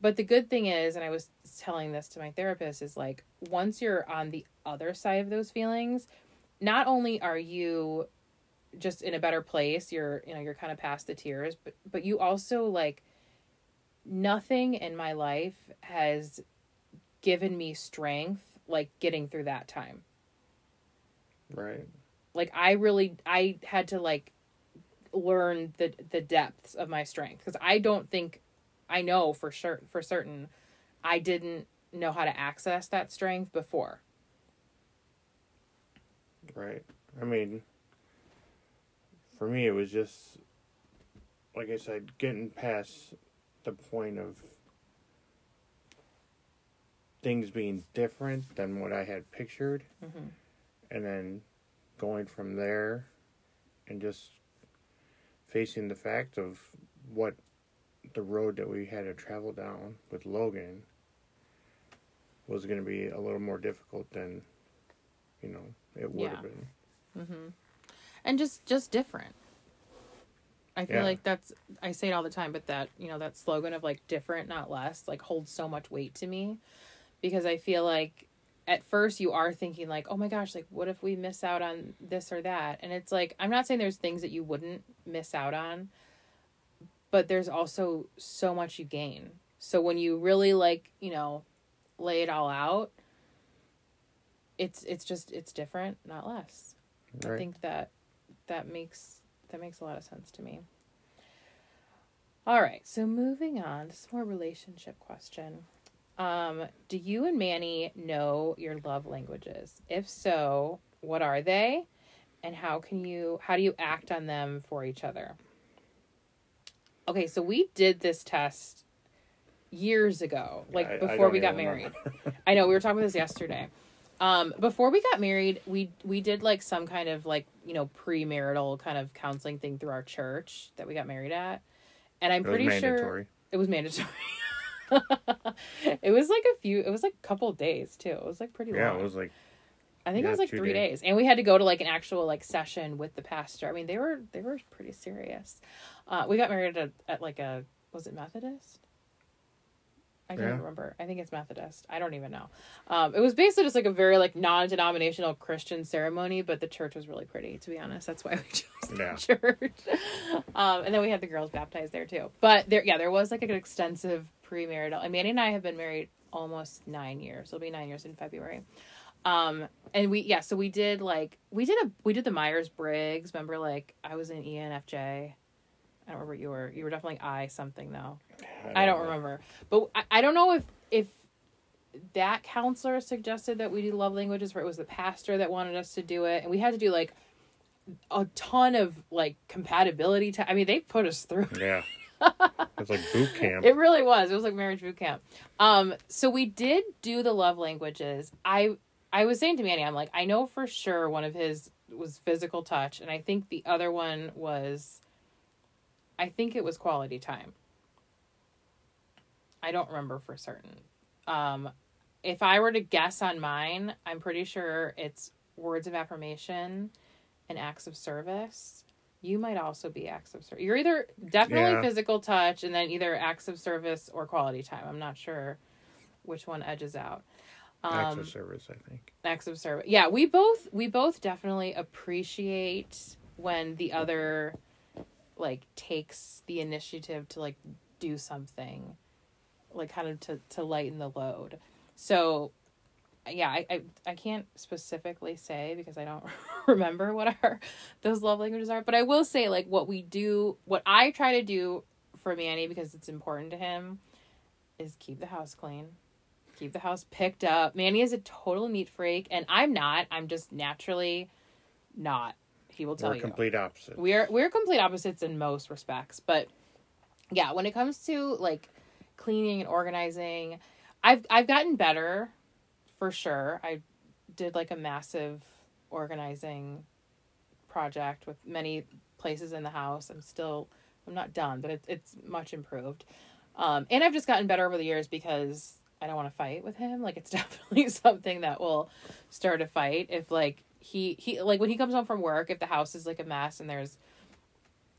But the good thing is and i was telling this to my therapist is like once you're on the other side of those feelings not only are you just in a better place you're you know you're kind of past the tears but but you also like nothing in my life has given me strength like getting through that time Right. like i really i had to like learn the the depths of my strength because i don't think i know for sure for certain i didn't know how to access that strength before Right. I mean, for me, it was just, like I said, getting past the point of things being different than what I had pictured, mm-hmm. and then going from there and just facing the fact of what the road that we had to travel down with Logan was going to be a little more difficult than, you know, it would have been. Mm-hmm. And just just different. I feel Yeah. like that's I say it all the time, but that you know that slogan of like different, not less, like holds so much weight to me, because I feel like at first you are thinking like, oh my gosh, like what if we miss out on this or that? And it's like I'm not saying there's things that you wouldn't miss out on, but there's also so much you gain. So when you really like you know lay it all out, it's it's just it's different, not less. I think that that makes that makes a lot of sense to me. All right, so moving on to some more relationship question. Um, do you and Manny know your love languages? If so, what are they? And how can you how do you act on them for each other? Okay, so we did this test years ago, like I- I before don't we got even married. I know we were talking about this yesterday. Um, before we got married, we we did like some kind of like you know premarital kind of counseling thing through our church that we got married at, and I'm It was pretty sure it was mandatory. it was like a few. It was like a couple of days too. It was like pretty Yeah, long. it was like I think it was like three days. days. and we had to go to like an actual like session with the pastor. I mean, they were they were pretty serious. Uh, we got married at, at like a was it Methodist? I don't Yeah. remember. I think it's Methodist. I don't even know. Um, it was basically just like a very like non-denominational Christian ceremony, but the church was really pretty. To be honest, that's why we chose the Yeah. church. um, and then we had the girls baptized there too. But there, yeah, there was like an extensive premarital. And Manny and I have been married almost nine years. It'll be nine years in February. Um, and we yeah, so we did like we did a we did the Myers Briggs. Remember, like I was in ENFJ. I don't remember what you were. You were definitely I something though. I don't know. remember. But I, I don't know if if that counselor suggested that we do love languages, or it was the pastor that wanted us to do it, and we had to do like a ton of like compatibility. T- I mean, they put us through. Yeah. It's like boot camp. It really was. It was like marriage boot camp. Um, so we did do the love languages. I I was saying to Manny, I'm like, I know for sure one of his was physical touch, and I think the other one was, I think it was quality time. I don't remember for certain. Um, if I were to guess on mine, I'm pretty sure it's words of affirmation and acts of service. You might also be acts of service. You're either definitely Yeah. physical touch and then either acts of service or quality time. I'm not sure which one edges out. Acts Um, of service, I think. acts of service. Yeah, we both we both definitely appreciate when the other like takes the initiative to like do something like kind of to to lighten the load. So yeah, I I, I can't specifically say because I don't remember what our those love languages are, but I will say like what we do what I try to do for Manny because it's important to him is keep the house clean keep the house picked up. Manny is a total neat freak, and I'm not. I'm just naturally not. He will tell We're you. complete opposites. We're we're complete opposites in most respects, but yeah, when it comes to like cleaning and organizing, I've I've gotten better for sure. I did like a massive organizing project with many places in the house. I'm still I'm not done, but it's it's much improved. Um, and I've just gotten better over the years because I don't want to fight with him. Like it's definitely something that will start a fight if like he he like when he comes home from work if the house is like a mess and there's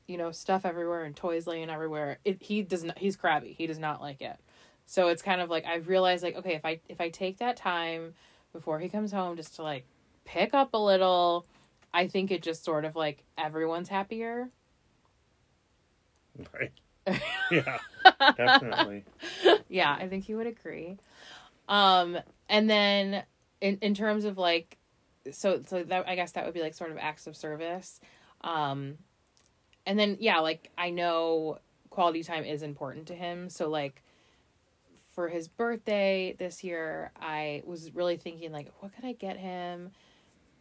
you know stuff everywhere and toys laying everywhere. It he does not he's crabby. He does not like it. So it's kind of like I've realized like okay, if I if I take that time before he comes home just to like pick up a little, I think it just sort of like everyone's happier. Right. yeah, definitely. yeah, I think he would agree. Um, and then in in terms of like, so so that I guess that would be like sort of acts of service. Um, and then yeah, like I know quality time is important to him, so like for his birthday this year, I was really thinking like, what could I get him?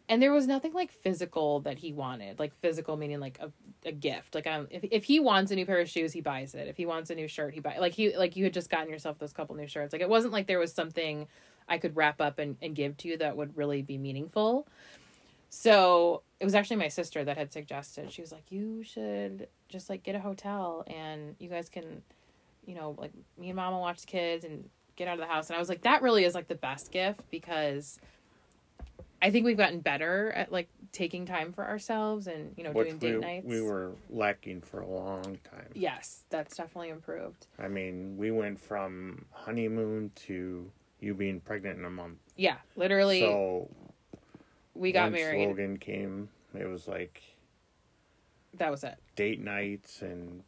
and there was nothing like physical that he wanted like physical meaning like a, a gift like um if, if he wants a new pair of shoes he buys it if he wants a new shirt he buy like he like you had just gotten yourself those couple new shirts like it wasn't like there was something i could wrap up and, and give to you that would really be meaningful so it was actually my sister that had suggested she was like you should just like get a hotel and you guys can you know like me and mama watch the kids and get out of the house and i was like that really is like the best gift because I think we've gotten better at like taking time for ourselves and you know Which doing date we, nights. we were lacking for a long time. Yes, that's definitely improved. I mean, we went from honeymoon to you being pregnant in a month. Yeah, literally. So we got married. Logan came. It was like That was it. date nights and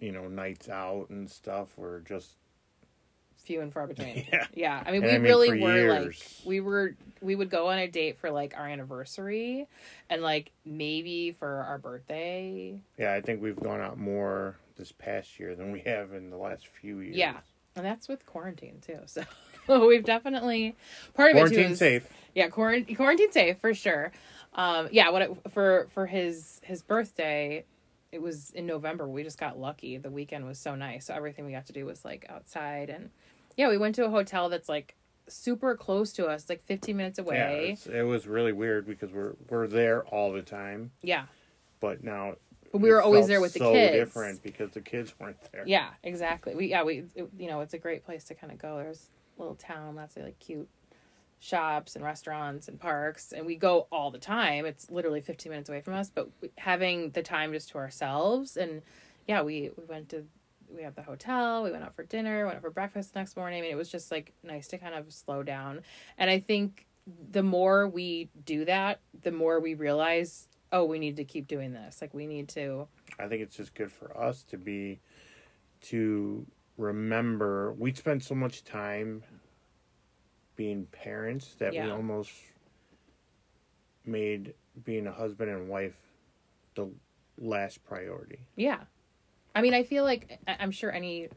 you know nights out and stuff were just Few and far between. Yeah. Yeah. I mean, And we I mean, really were like we were we would go on a date for like our anniversary and like maybe for our birthday. yeah. I think we've gone out more this past year than we have in the last few years. Yeah. And that's with quarantine too. So we've definitely part of it too quarantine is safe. yeah quarantine quarantine safe for sure. Um yeah what it, for for his his birthday it was in november. We just got lucky. The weekend was so nice. So everything we got to do was like outside. And yeah we went to a hotel that's like super close to us like 15 minutes Yeah, away it's, it was really weird because we're we're there all the time, yeah, but now but we were always there with the so kids. different because the kids weren't there. yeah exactly. We yeah we it, you know it's a great place to kind of go. There's little town lots of like cute shops and restaurants and parks and we go all the time. It's literally 15 minutes away from us but having the time just to ourselves and yeah we we went to we have the hotel we went out for dinner went out for breakfast the next morning mean, it was just like nice to kind of slow down. And i think the more we do that the more we realize oh we need to keep doing this. Like we need to I think it's just good for us to be to remember we spent so much time being parents that we almost made being a husband and wife the last priority. Yeah. I mean, I feel like I'm sure any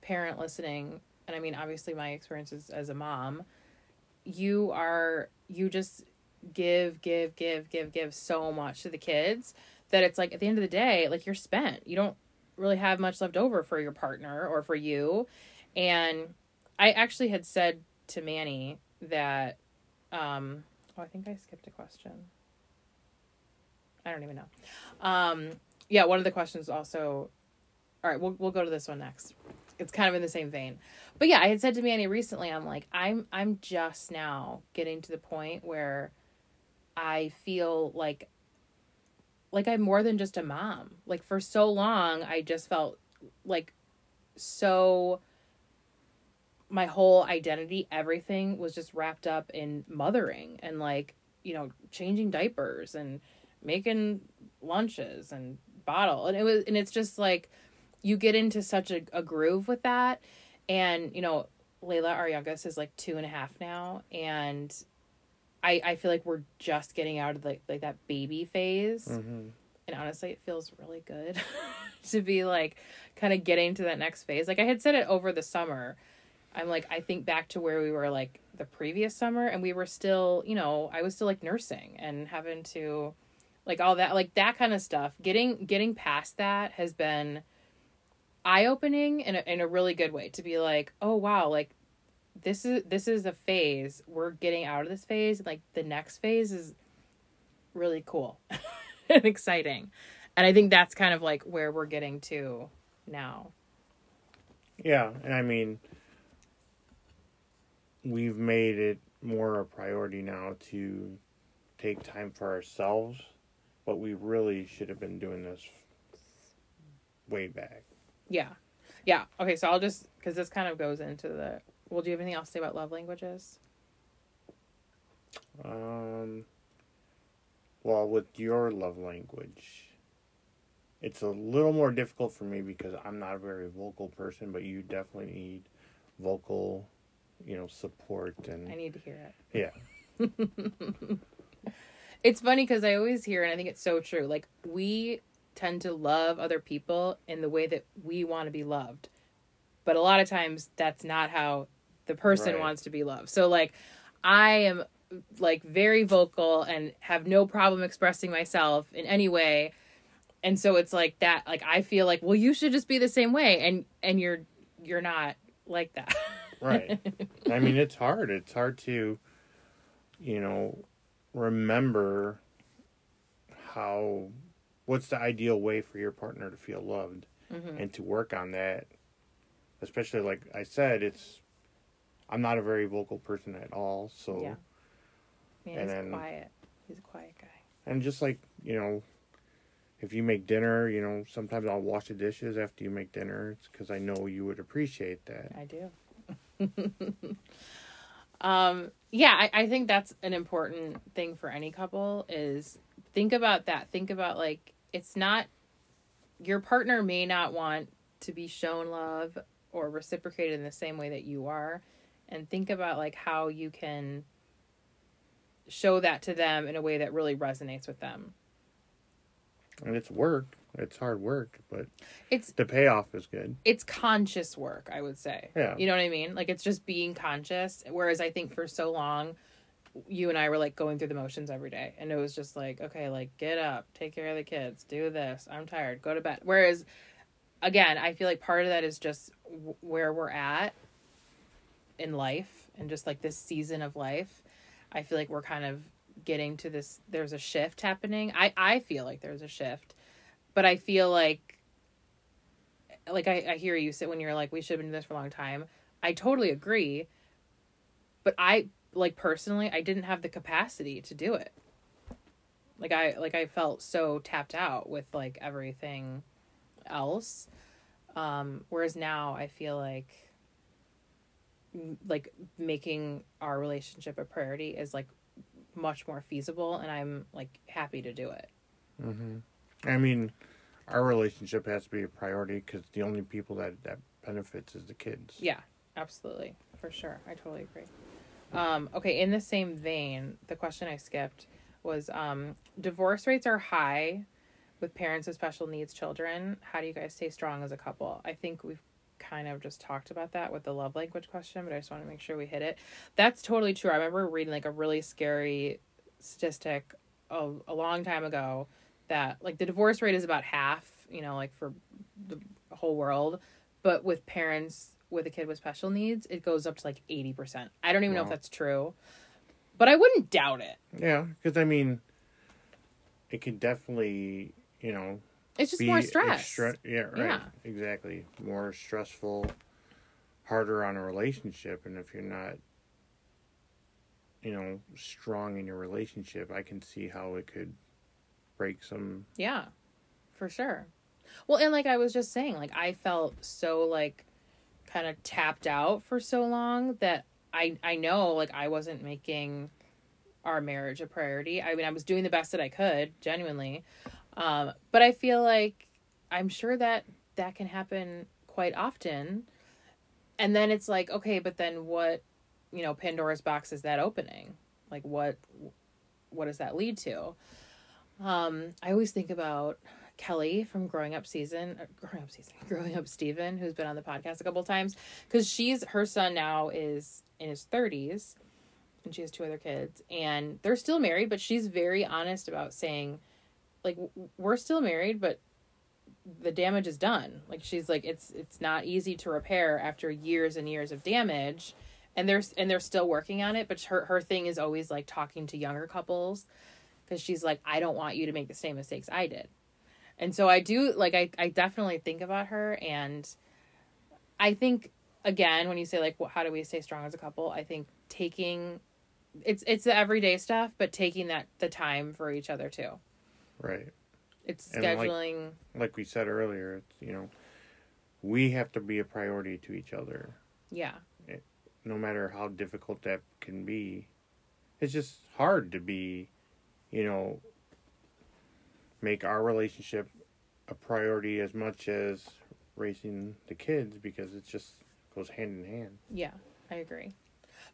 parent listening, and I mean, obviously, my experiences as a mom, you are, you just give, give, give, give, give so much to the kids that it's like at the end of the day, like you're spent. You don't really have much left over for your partner or for you. And I actually had said to Manny that, um, oh, I think I skipped a question. I don't even know. Um, yeah, one of the questions also. All right, we'll we'll go to this one next. It's kind of in the same vein, but yeah, I had said to Manny recently, I'm like, I'm I'm just now getting to the point where I feel like like I'm more than just a mom. Like for so long, I just felt like so. My whole identity, everything was just wrapped up in mothering and like you know changing diapers and making lunches and bottle and it was and it's just like you get into such a, a groove with that and you know layla our youngest is like two and a half now and i i feel like we're just getting out of like like that baby phase. Mm-hmm. and honestly it feels really good to be like kind of getting to that next phase. Like i had said it over the summer. I'm like i think back to where we were like the previous summer and we were still you know i was still like nursing and having to like all that like that kind of stuff. Getting getting past that has been eye opening in a, in a really good way to be like oh wow like this is this is a phase we're getting out of this phase like the next phase is really cool and exciting And I think that's kind of like where we're getting to now. Yeah, and I mean, we've made it more a priority now to take time for ourselves, but we really should have been doing this way back. Yeah. Yeah. Okay, so I'll just because this kind of goes into the. Well, do you have anything else to say about love languages? Um, well, with your love language, it's a little more difficult for me because I'm not a very vocal person, but you definitely need vocal, you know, support and I need to hear it. yeah, It's funny because I always hear, and I think it's so true. Like we tend to love other people in the way that we want to be loved, but a lot of times that's not how the person Right. wants to be loved. So like, I am like very vocal and have no problem expressing myself in any way, and so it's like that. Like I feel like, well, you should just be the same way, and and you're you're not like that. right. I mean, it's hard. It's hard to, you know, remember how what's the ideal way for your partner to feel loved Mhm. and to work on that. Especially like I said, it's I'm not a very vocal person at all, so Yeah. Man, And he's then- quiet. He's a quiet guy. and just like, you know, if you make dinner, you know, sometimes I'll wash the dishes after you make dinner. It's because I know you would appreciate that. I do. um, yeah, I, I think that's an important thing for any couple is think about that. Think about like it's not your partner may not want to be shown love or reciprocated in the same way that you are. And think about like how you can show that to them in a way that really resonates with them. And it's work. It's hard work, but It's the payoff is good. it's conscious work, I would say. Yeah. You know what I mean? Like it's just being conscious. Whereas I think for so long, you and I were like going through the motions every day, and it was just like, okay, like get up, take care of the kids, do this. I'm tired, go to bed. Whereas, again, I feel like part of that is just w- where we're at in life and just like this season of life. I feel like we're kind of getting to this. There's a shift happening. I I feel like there's a shift, but I feel like like I, I hear you sit when you're like we should have been doing this for a long time i totally agree but i like personally i didn't have the capacity to do it like i like i felt so tapped out with like everything else um whereas now i feel like like making our relationship a priority is like much more feasible and i'm like happy to do it hmm I mean, our relationship has to be a priority because the only people that that benefits is the kids. Yeah, absolutely. For sure. I totally agree. Um, okay, in the same vein, the question I skipped was um, divorce rates are high with parents with special needs children. How do you guys stay strong as a couple? I think we've kind of just talked about that with the love language question, but I just want to make sure we hit it. That's totally true. I remember reading like a really scary statistic a, a long time ago that like the divorce rate is about half, you know, like for the whole world but with parents with a kid with special needs, it goes up to like 80%. I don't even know if that's true, but I wouldn't doubt it. Yeah, because I mean, it could definitely, you know, It's just more stress. extra- yeah, right. Yeah. Exactly. More stressful, harder on a relationship, and if you're not, you know, strong in your relationship, I can see how it could break some. Yeah, for sure. Well, and like I was just saying, like I felt so like kind of tapped out for so long that I I know like I wasn't making our marriage a priority. I mean, I was doing the best that I could, genuinely. Um, but I feel like I'm sure that that can happen quite often. And then it's like, okay, but then what, you know, Pandora's box is that opening? Like what what does that lead to? Um, I always think about Kelly from Growing Up Season, uh, Growing Up Season, Growing Up Steven, who's been on the podcast a couple times, because she's her son now is in his thirties, and she has two other kids, and they're still married, but she's very honest about saying, like, we're still married, but the damage is done. Like she's like, it's it's not easy to repair after years and years of damage. And there's and they're still working on it, but her her thing is always like talking to younger couples because she's like, I don't want you to make the same mistakes I did. And so I do like I I definitely think about her and I think again when you say like well, how do we stay strong as a couple? I think taking it's it's the everyday stuff, but taking that the time for each other too. Right. It's And, like- scheduling. Like we said earlier, it's, you know, we have to be a priority to each other, yeah. Eh, no matter how difficult that can be. It's just hard to be, you know, make our relationship a priority as much as raising the kids because it just goes hand in hand. Yeah, I agree.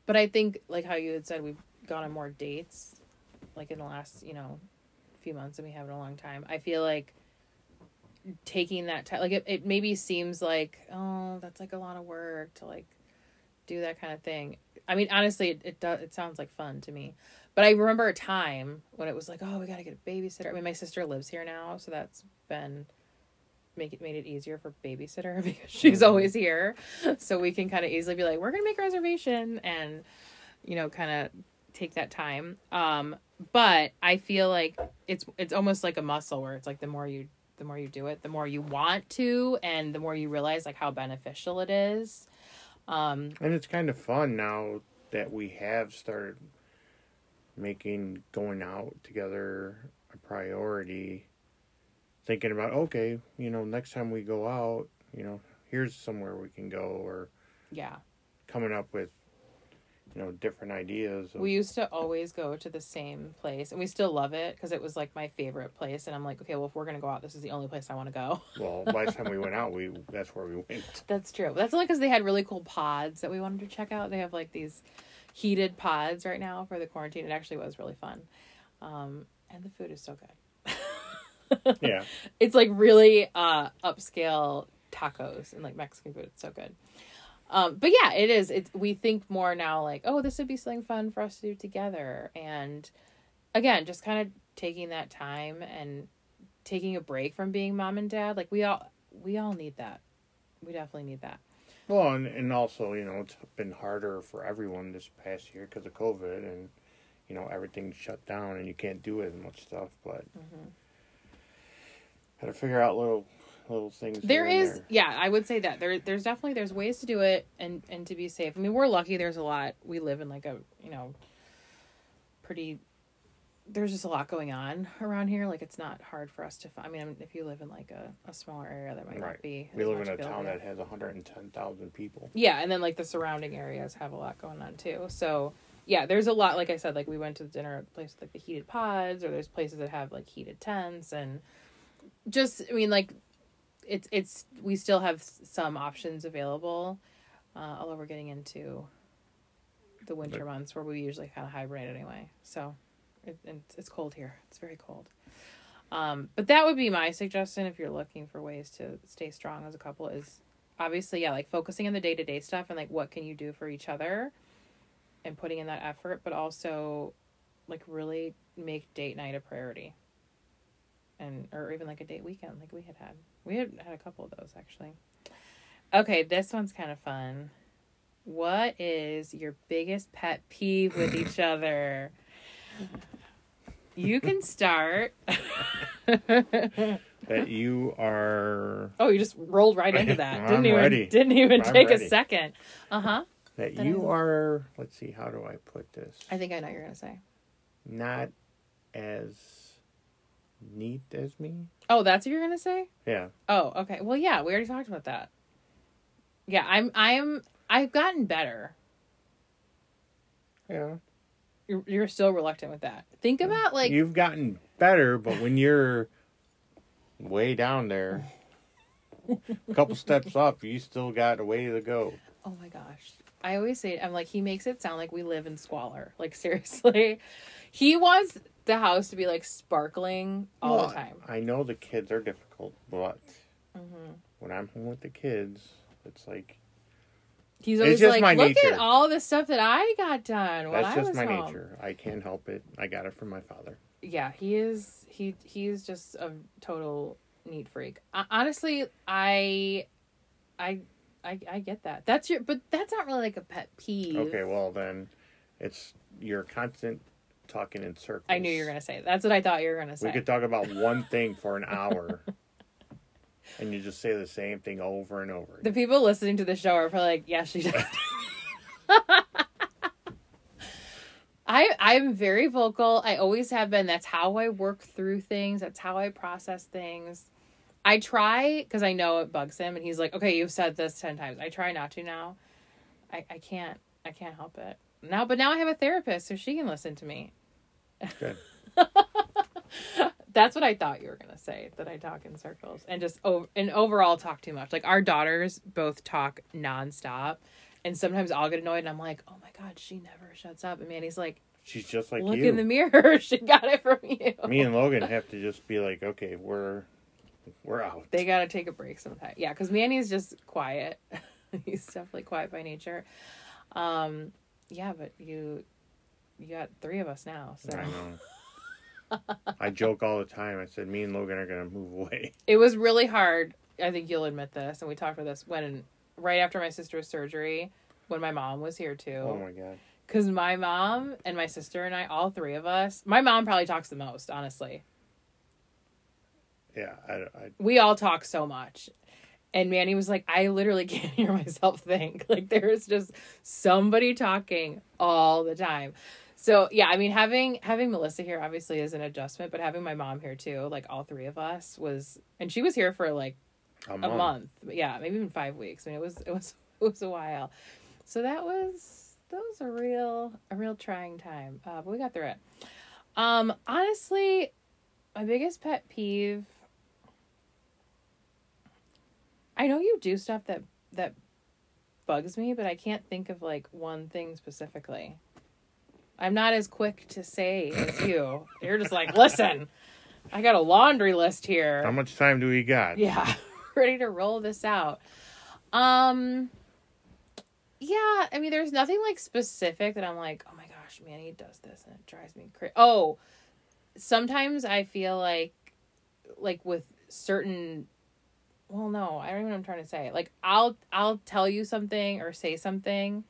But I think like how you had said we've gone on more dates like in the last, you know, few months and we have in a long time. I feel like taking that time like it, it maybe seems like, oh, that's like a lot of work to like do that kind of thing. I mean, honestly, it it, does, it sounds like fun to me. But I remember a time when it was like, oh, we got to get a babysitter. I mean, my sister lives here now, so that's been make it made it easier for babysitter because she's Mhm. always here. So we can kind of easily be like, we're going to make a reservation and you know, kind of take that time. Um but I feel like it's it's almost like a muscle where it's like the more you the more you do it, the more you want to and the more you realize like how beneficial it is. Um And it's kind of fun now that we have started making going out together a priority. Thinking about, okay, you know, next time we go out, you know, here's somewhere we can go, or yeah. coming up with, you know, different ideas. Of, We used to always go to the same place, and we still love it because it was like my favorite place. And I'm like, okay, well, if we're gonna go out, this is the only place I want to go. well, last time we went out, we that's where we went. That's true. That's only because they had really cool pods that we wanted to check out. They have like these heated pods right now for the quarantine. It actually was really fun, um, and the food is so good. Yeah, it's like really uh upscale tacos and like Mexican food. It's so good. Um, but yeah, it is. It's we think more now like, oh, this would be something fun for us to do together. And again, just kind of taking that time and taking a break from being mom and dad. Like we all we all need that. We definitely need that. well, and, and also, you know, it's been harder for everyone this past year because of COVID, and you know, everything's shut down, and you can't do as much stuff. But Mm-hmm. gotta figure out little little things. There here and there. yeah, I would say that there, there's definitely there's ways to do it and and to be safe. I mean, we're lucky. There's a lot. We live in like a you know, pretty. There's just a lot going on around here. Like it's not hard for us to. Find, I mean, if you live in like a, a smaller area, that might not be. We live in a town that has 110,000 people. Yeah, and then like the surrounding areas have a lot going on too. So yeah, there's a lot. Like I said, like we went to the dinner at place with like the heated pods, or there's places that have like heated tents, and just I mean like it's it's we still have some options available, uh, although we're getting into the winter But- months where we usually kind of hibernate anyway. So it, it's it's cold here. It's very cold. Um, but that would be my suggestion if you're looking for ways to stay strong as a couple is obviously yeah like focusing on the day-to-day stuff and like what can you do for each other and putting in that effort but also like really make date night a priority and or even like a date weekend like we had had we had had a couple of those actually okay this one's kind of fun what is your biggest pet peeve with each other you can start That you are Oh, you just rolled right into that. Didn't even ready. didn't even I'm take ready. a second. Uh huh. that That you I- are. Let's see. How do I put this? I think I know what you're gonna say. Not as neat as me. Oh, that's what you're gonna say. Yeah. Oh, okay. Well, yeah, we already talked about that. Yeah, I'm. I'm. I've gotten better. Yeah. You're, you're still reluctant with that. Think about like. You've gotten better, but when you're way down there, a couple steps up, you still got a way to go. Oh my gosh. I always say I'm like he makes it sound like we live in squalor. Like seriously, he wants the house to be like sparkling all Well, the time. I know the kids are difficult, but hmm when I'm home with the kids, it's like He's always just like, look nature. at all the stuff that I got done that's I just my home. nature. I can't help it. I got it from my father. Yeah, he is. He he's just a total neat freak. Uh, honestly, I, I, I, I get that. That's your, but that's not really like a pet peeve. Okay, well then, it's your constant talking in circles. I knew you were gonna say. It. That's what I thought you were gonna say. We could talk about one thing for an hour, and you just say the same thing over and over. the people listening to the show are probably like, "Yeah, she does." I I'm very vocal. I always have been. That's how I work through things. That's how I process things. I try because I know it bugs him, and he's like, "Okay, you've said this ten times." I try not to now. I I can't I can't help it now. But now I have a therapist, so she can listen to me. Good. That's what I thought you were gonna say. That I talk in circles and just over and overall talk too much. Like our daughters both talk nonstop, and sometimes I'll get annoyed and I'm like, "Oh my god, she never shuts up." And Manny's like, She's just like "Look you. in the mirror. she got it from you." Me and Logan have to just be like, okay, we're we're out. they gotta take a break sometime. Yeah, because Manny's just quiet. He's definitely quiet by nature. Um, yeah, but you you got three of us now, so I know. I joke all the time. I said, me and Logan are gonna move away. it was really hard. I think you'll admit this, and we talked about this when right after my sister's surgery, when my mom was here too. Oh my god. Because my mom and my sister and I, all three of us, my mom probably talks the most, honestly. Yeah, I, I We all talk so much. And Manny was like, I literally can't hear myself think. Like, there's just somebody talking all the time. So yeah, I mean, having having Melissa here obviously is an adjustment, but having my mom here too, like all three of us, was and she was here for like a a month. month. Yeah, maybe even five weeks. I mean, it was it was it was a while. So that was that was a real a real trying time. Uh, but we got through it. Um, honestly, my biggest pet peeve. I know you do stuff that that bugs me, but I can't think of like one thing specifically. I'm not as quick to say as you. You're just like, listen, I got a laundry list here. How much time do we got? Yeah, ready to roll this out. Um Yeah, I mean there's nothing like specific that I'm like, "Oh my gosh, man, he does this and it drives me crazy." Oh, sometimes I feel like like with certain well, no, I don't even know what I'm trying to say. Like I'll I'll tell you something or say something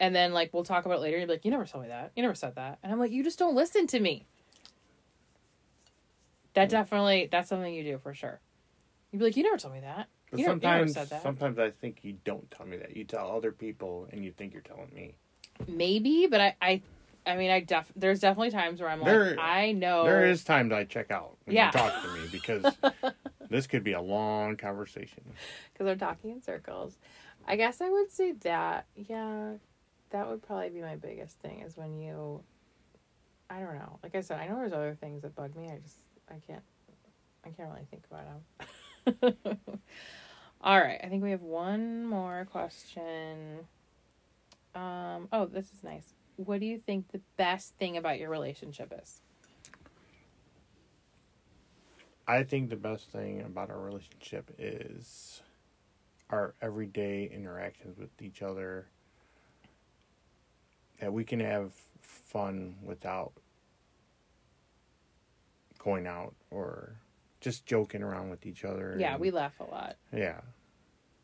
and then like we'll talk about it later you'll be like, You never told me that. You never said that. And I'm like, You just don't listen to me. That mm. definitely that's something you do for sure. You'd be like, You never told me that. But You never, you never sometimes, said that. sometimes I think you don't tell me that. You tell other people, and you think you're telling me. Maybe, but I I I mean I def there's definitely times where I'm like, I know There is times I check out when. Yeah. you talk to me because this could be a long conversation. because I'm talking in circles. I guess I would say that. Yeah, that would probably be my biggest thing is when you. I don't know. Like I said, I know there's other things that bug me. I just I can't. I can't really think about them. All right, I think we have one more question. Um. Oh, this is nice. What do you think the best thing about your relationship is? I think the best thing about our relationship is our everyday interactions with each other. That we can have fun without going out or just joking around with each other. Yeah, and- we laugh a lot. yeah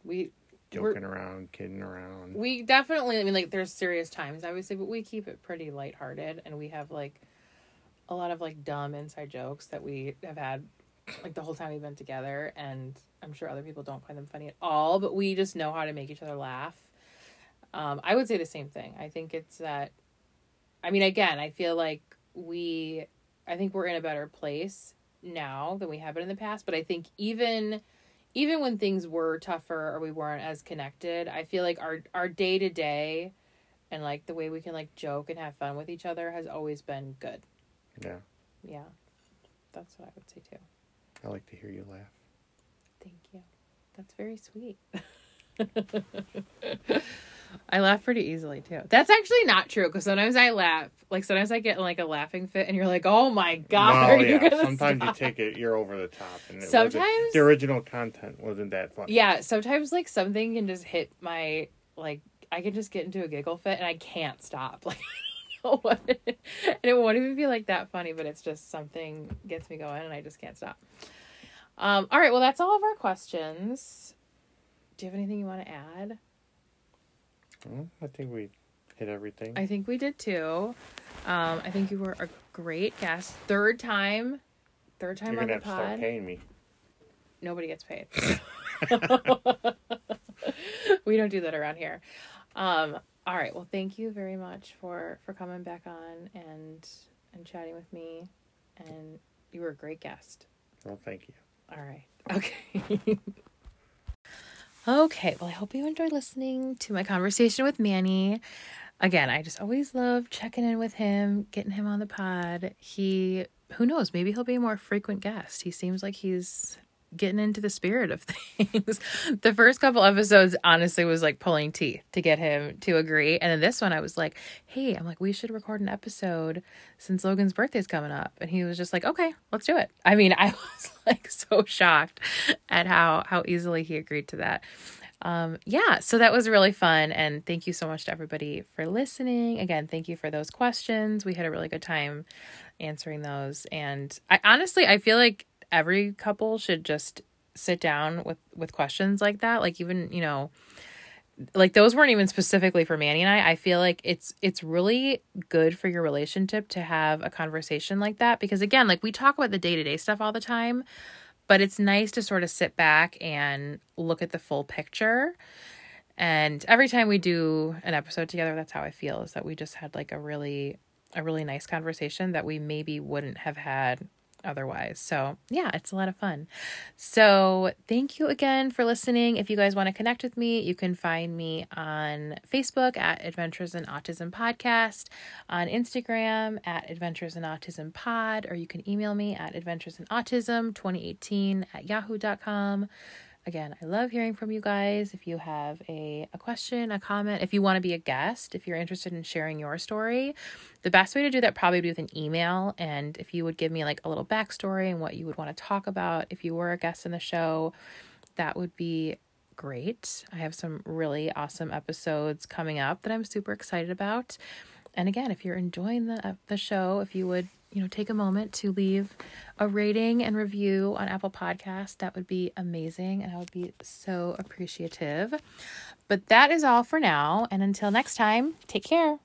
We joking around, kidding around. we definitely i mean like there's serious times obviously but we keep it pretty lighthearted and we have like a lot of like dumb inside jokes that we have had like the whole time we've been together and i'm sure other people don't find them funny at all but we just know how to make each other laugh um, i would say the same thing i think it's that i mean again i feel like we i think we're in a better place now than we have been in the past but i think even even when things were tougher or we weren't as connected, I feel like our our day to day and like the way we can like joke and have fun with each other has always been good. yeah, Yeah. That's what I would say too. I like to hear you laugh. Thank you. That's very sweet. I laugh pretty easily too. That's actually not true because sometimes I laugh. Like sometimes I get in, like a laughing fit, and you're like, "Oh my god, you yeah, gonna sometimes stop? you take it, you're over the top, and Sometimes- the original content wasn't that funny. Yeah, sometimes like something can just hit my like I can just get into a giggle fit and I can't stop. Like what and it won't even be like that funny, but it's just something gets me going and I just can't stop. Um, all right, well that's all of our questions. Do you have anything you want to add? Well, I think we hit everything. I think we did too. Um, I think you were a great guest. Third time, third time You're on the have to start pod. paying me. Nobody gets paid. we don't do that around here. Um, all right. Well, thank you very much for for coming back on and and chatting with me. And you were a great guest. Well, thank you. All right. Okay. Okay. Well, I hope you enjoyed listening to my conversation with Manny. Again, I just always love checking in with him, getting him on the pod. He, who knows, maybe he'll be a more frequent guest. He seems like he's getting into the spirit of things. the first couple episodes honestly was like pulling teeth to get him to agree. And then this one I was like, "Hey, I'm like we should record an episode since Logan's birthday's coming up." And he was just like, "Okay, let's do it." I mean, I was like so shocked at how how easily he agreed to that. Um yeah, so that was really fun and thank you so much to everybody for listening. Again, thank you for those questions. We had a really good time answering those and I honestly I feel like every couple should just sit down with with questions like that like even you know like those weren't even specifically for Manny and I. I feel like it's it's really good for your relationship to have a conversation like that because again, like we talk about the day-to-day stuff all the time, but it's nice to sort of sit back and look at the full picture. And every time we do an episode together, that's how I feel is that we just had like a really a really nice conversation that we maybe wouldn't have had otherwise. So, yeah, it's a lot of fun. So, thank you again for listening. If you guys want to connect with me, you can find me on Facebook at Adventures in Autism Podcast, on Instagram at Adventures in Autism Pod, or you can email me at Adventures in Autism 2018 at yahoo.com. Again, I love hearing from you guys. If you have a, a question, a comment, if you want to be a guest, if you're interested in sharing your story, the best way to do that probably would be with an email. And if you would give me like a little backstory and what you would want to talk about if you were a guest in the show, that would be great. I have some really awesome episodes coming up that I'm super excited about. And again, if you're enjoying the the show, if you would you know take a moment to leave a rating and review on Apple Podcast, that would be amazing, and I would be so appreciative. But that is all for now, and until next time, take care.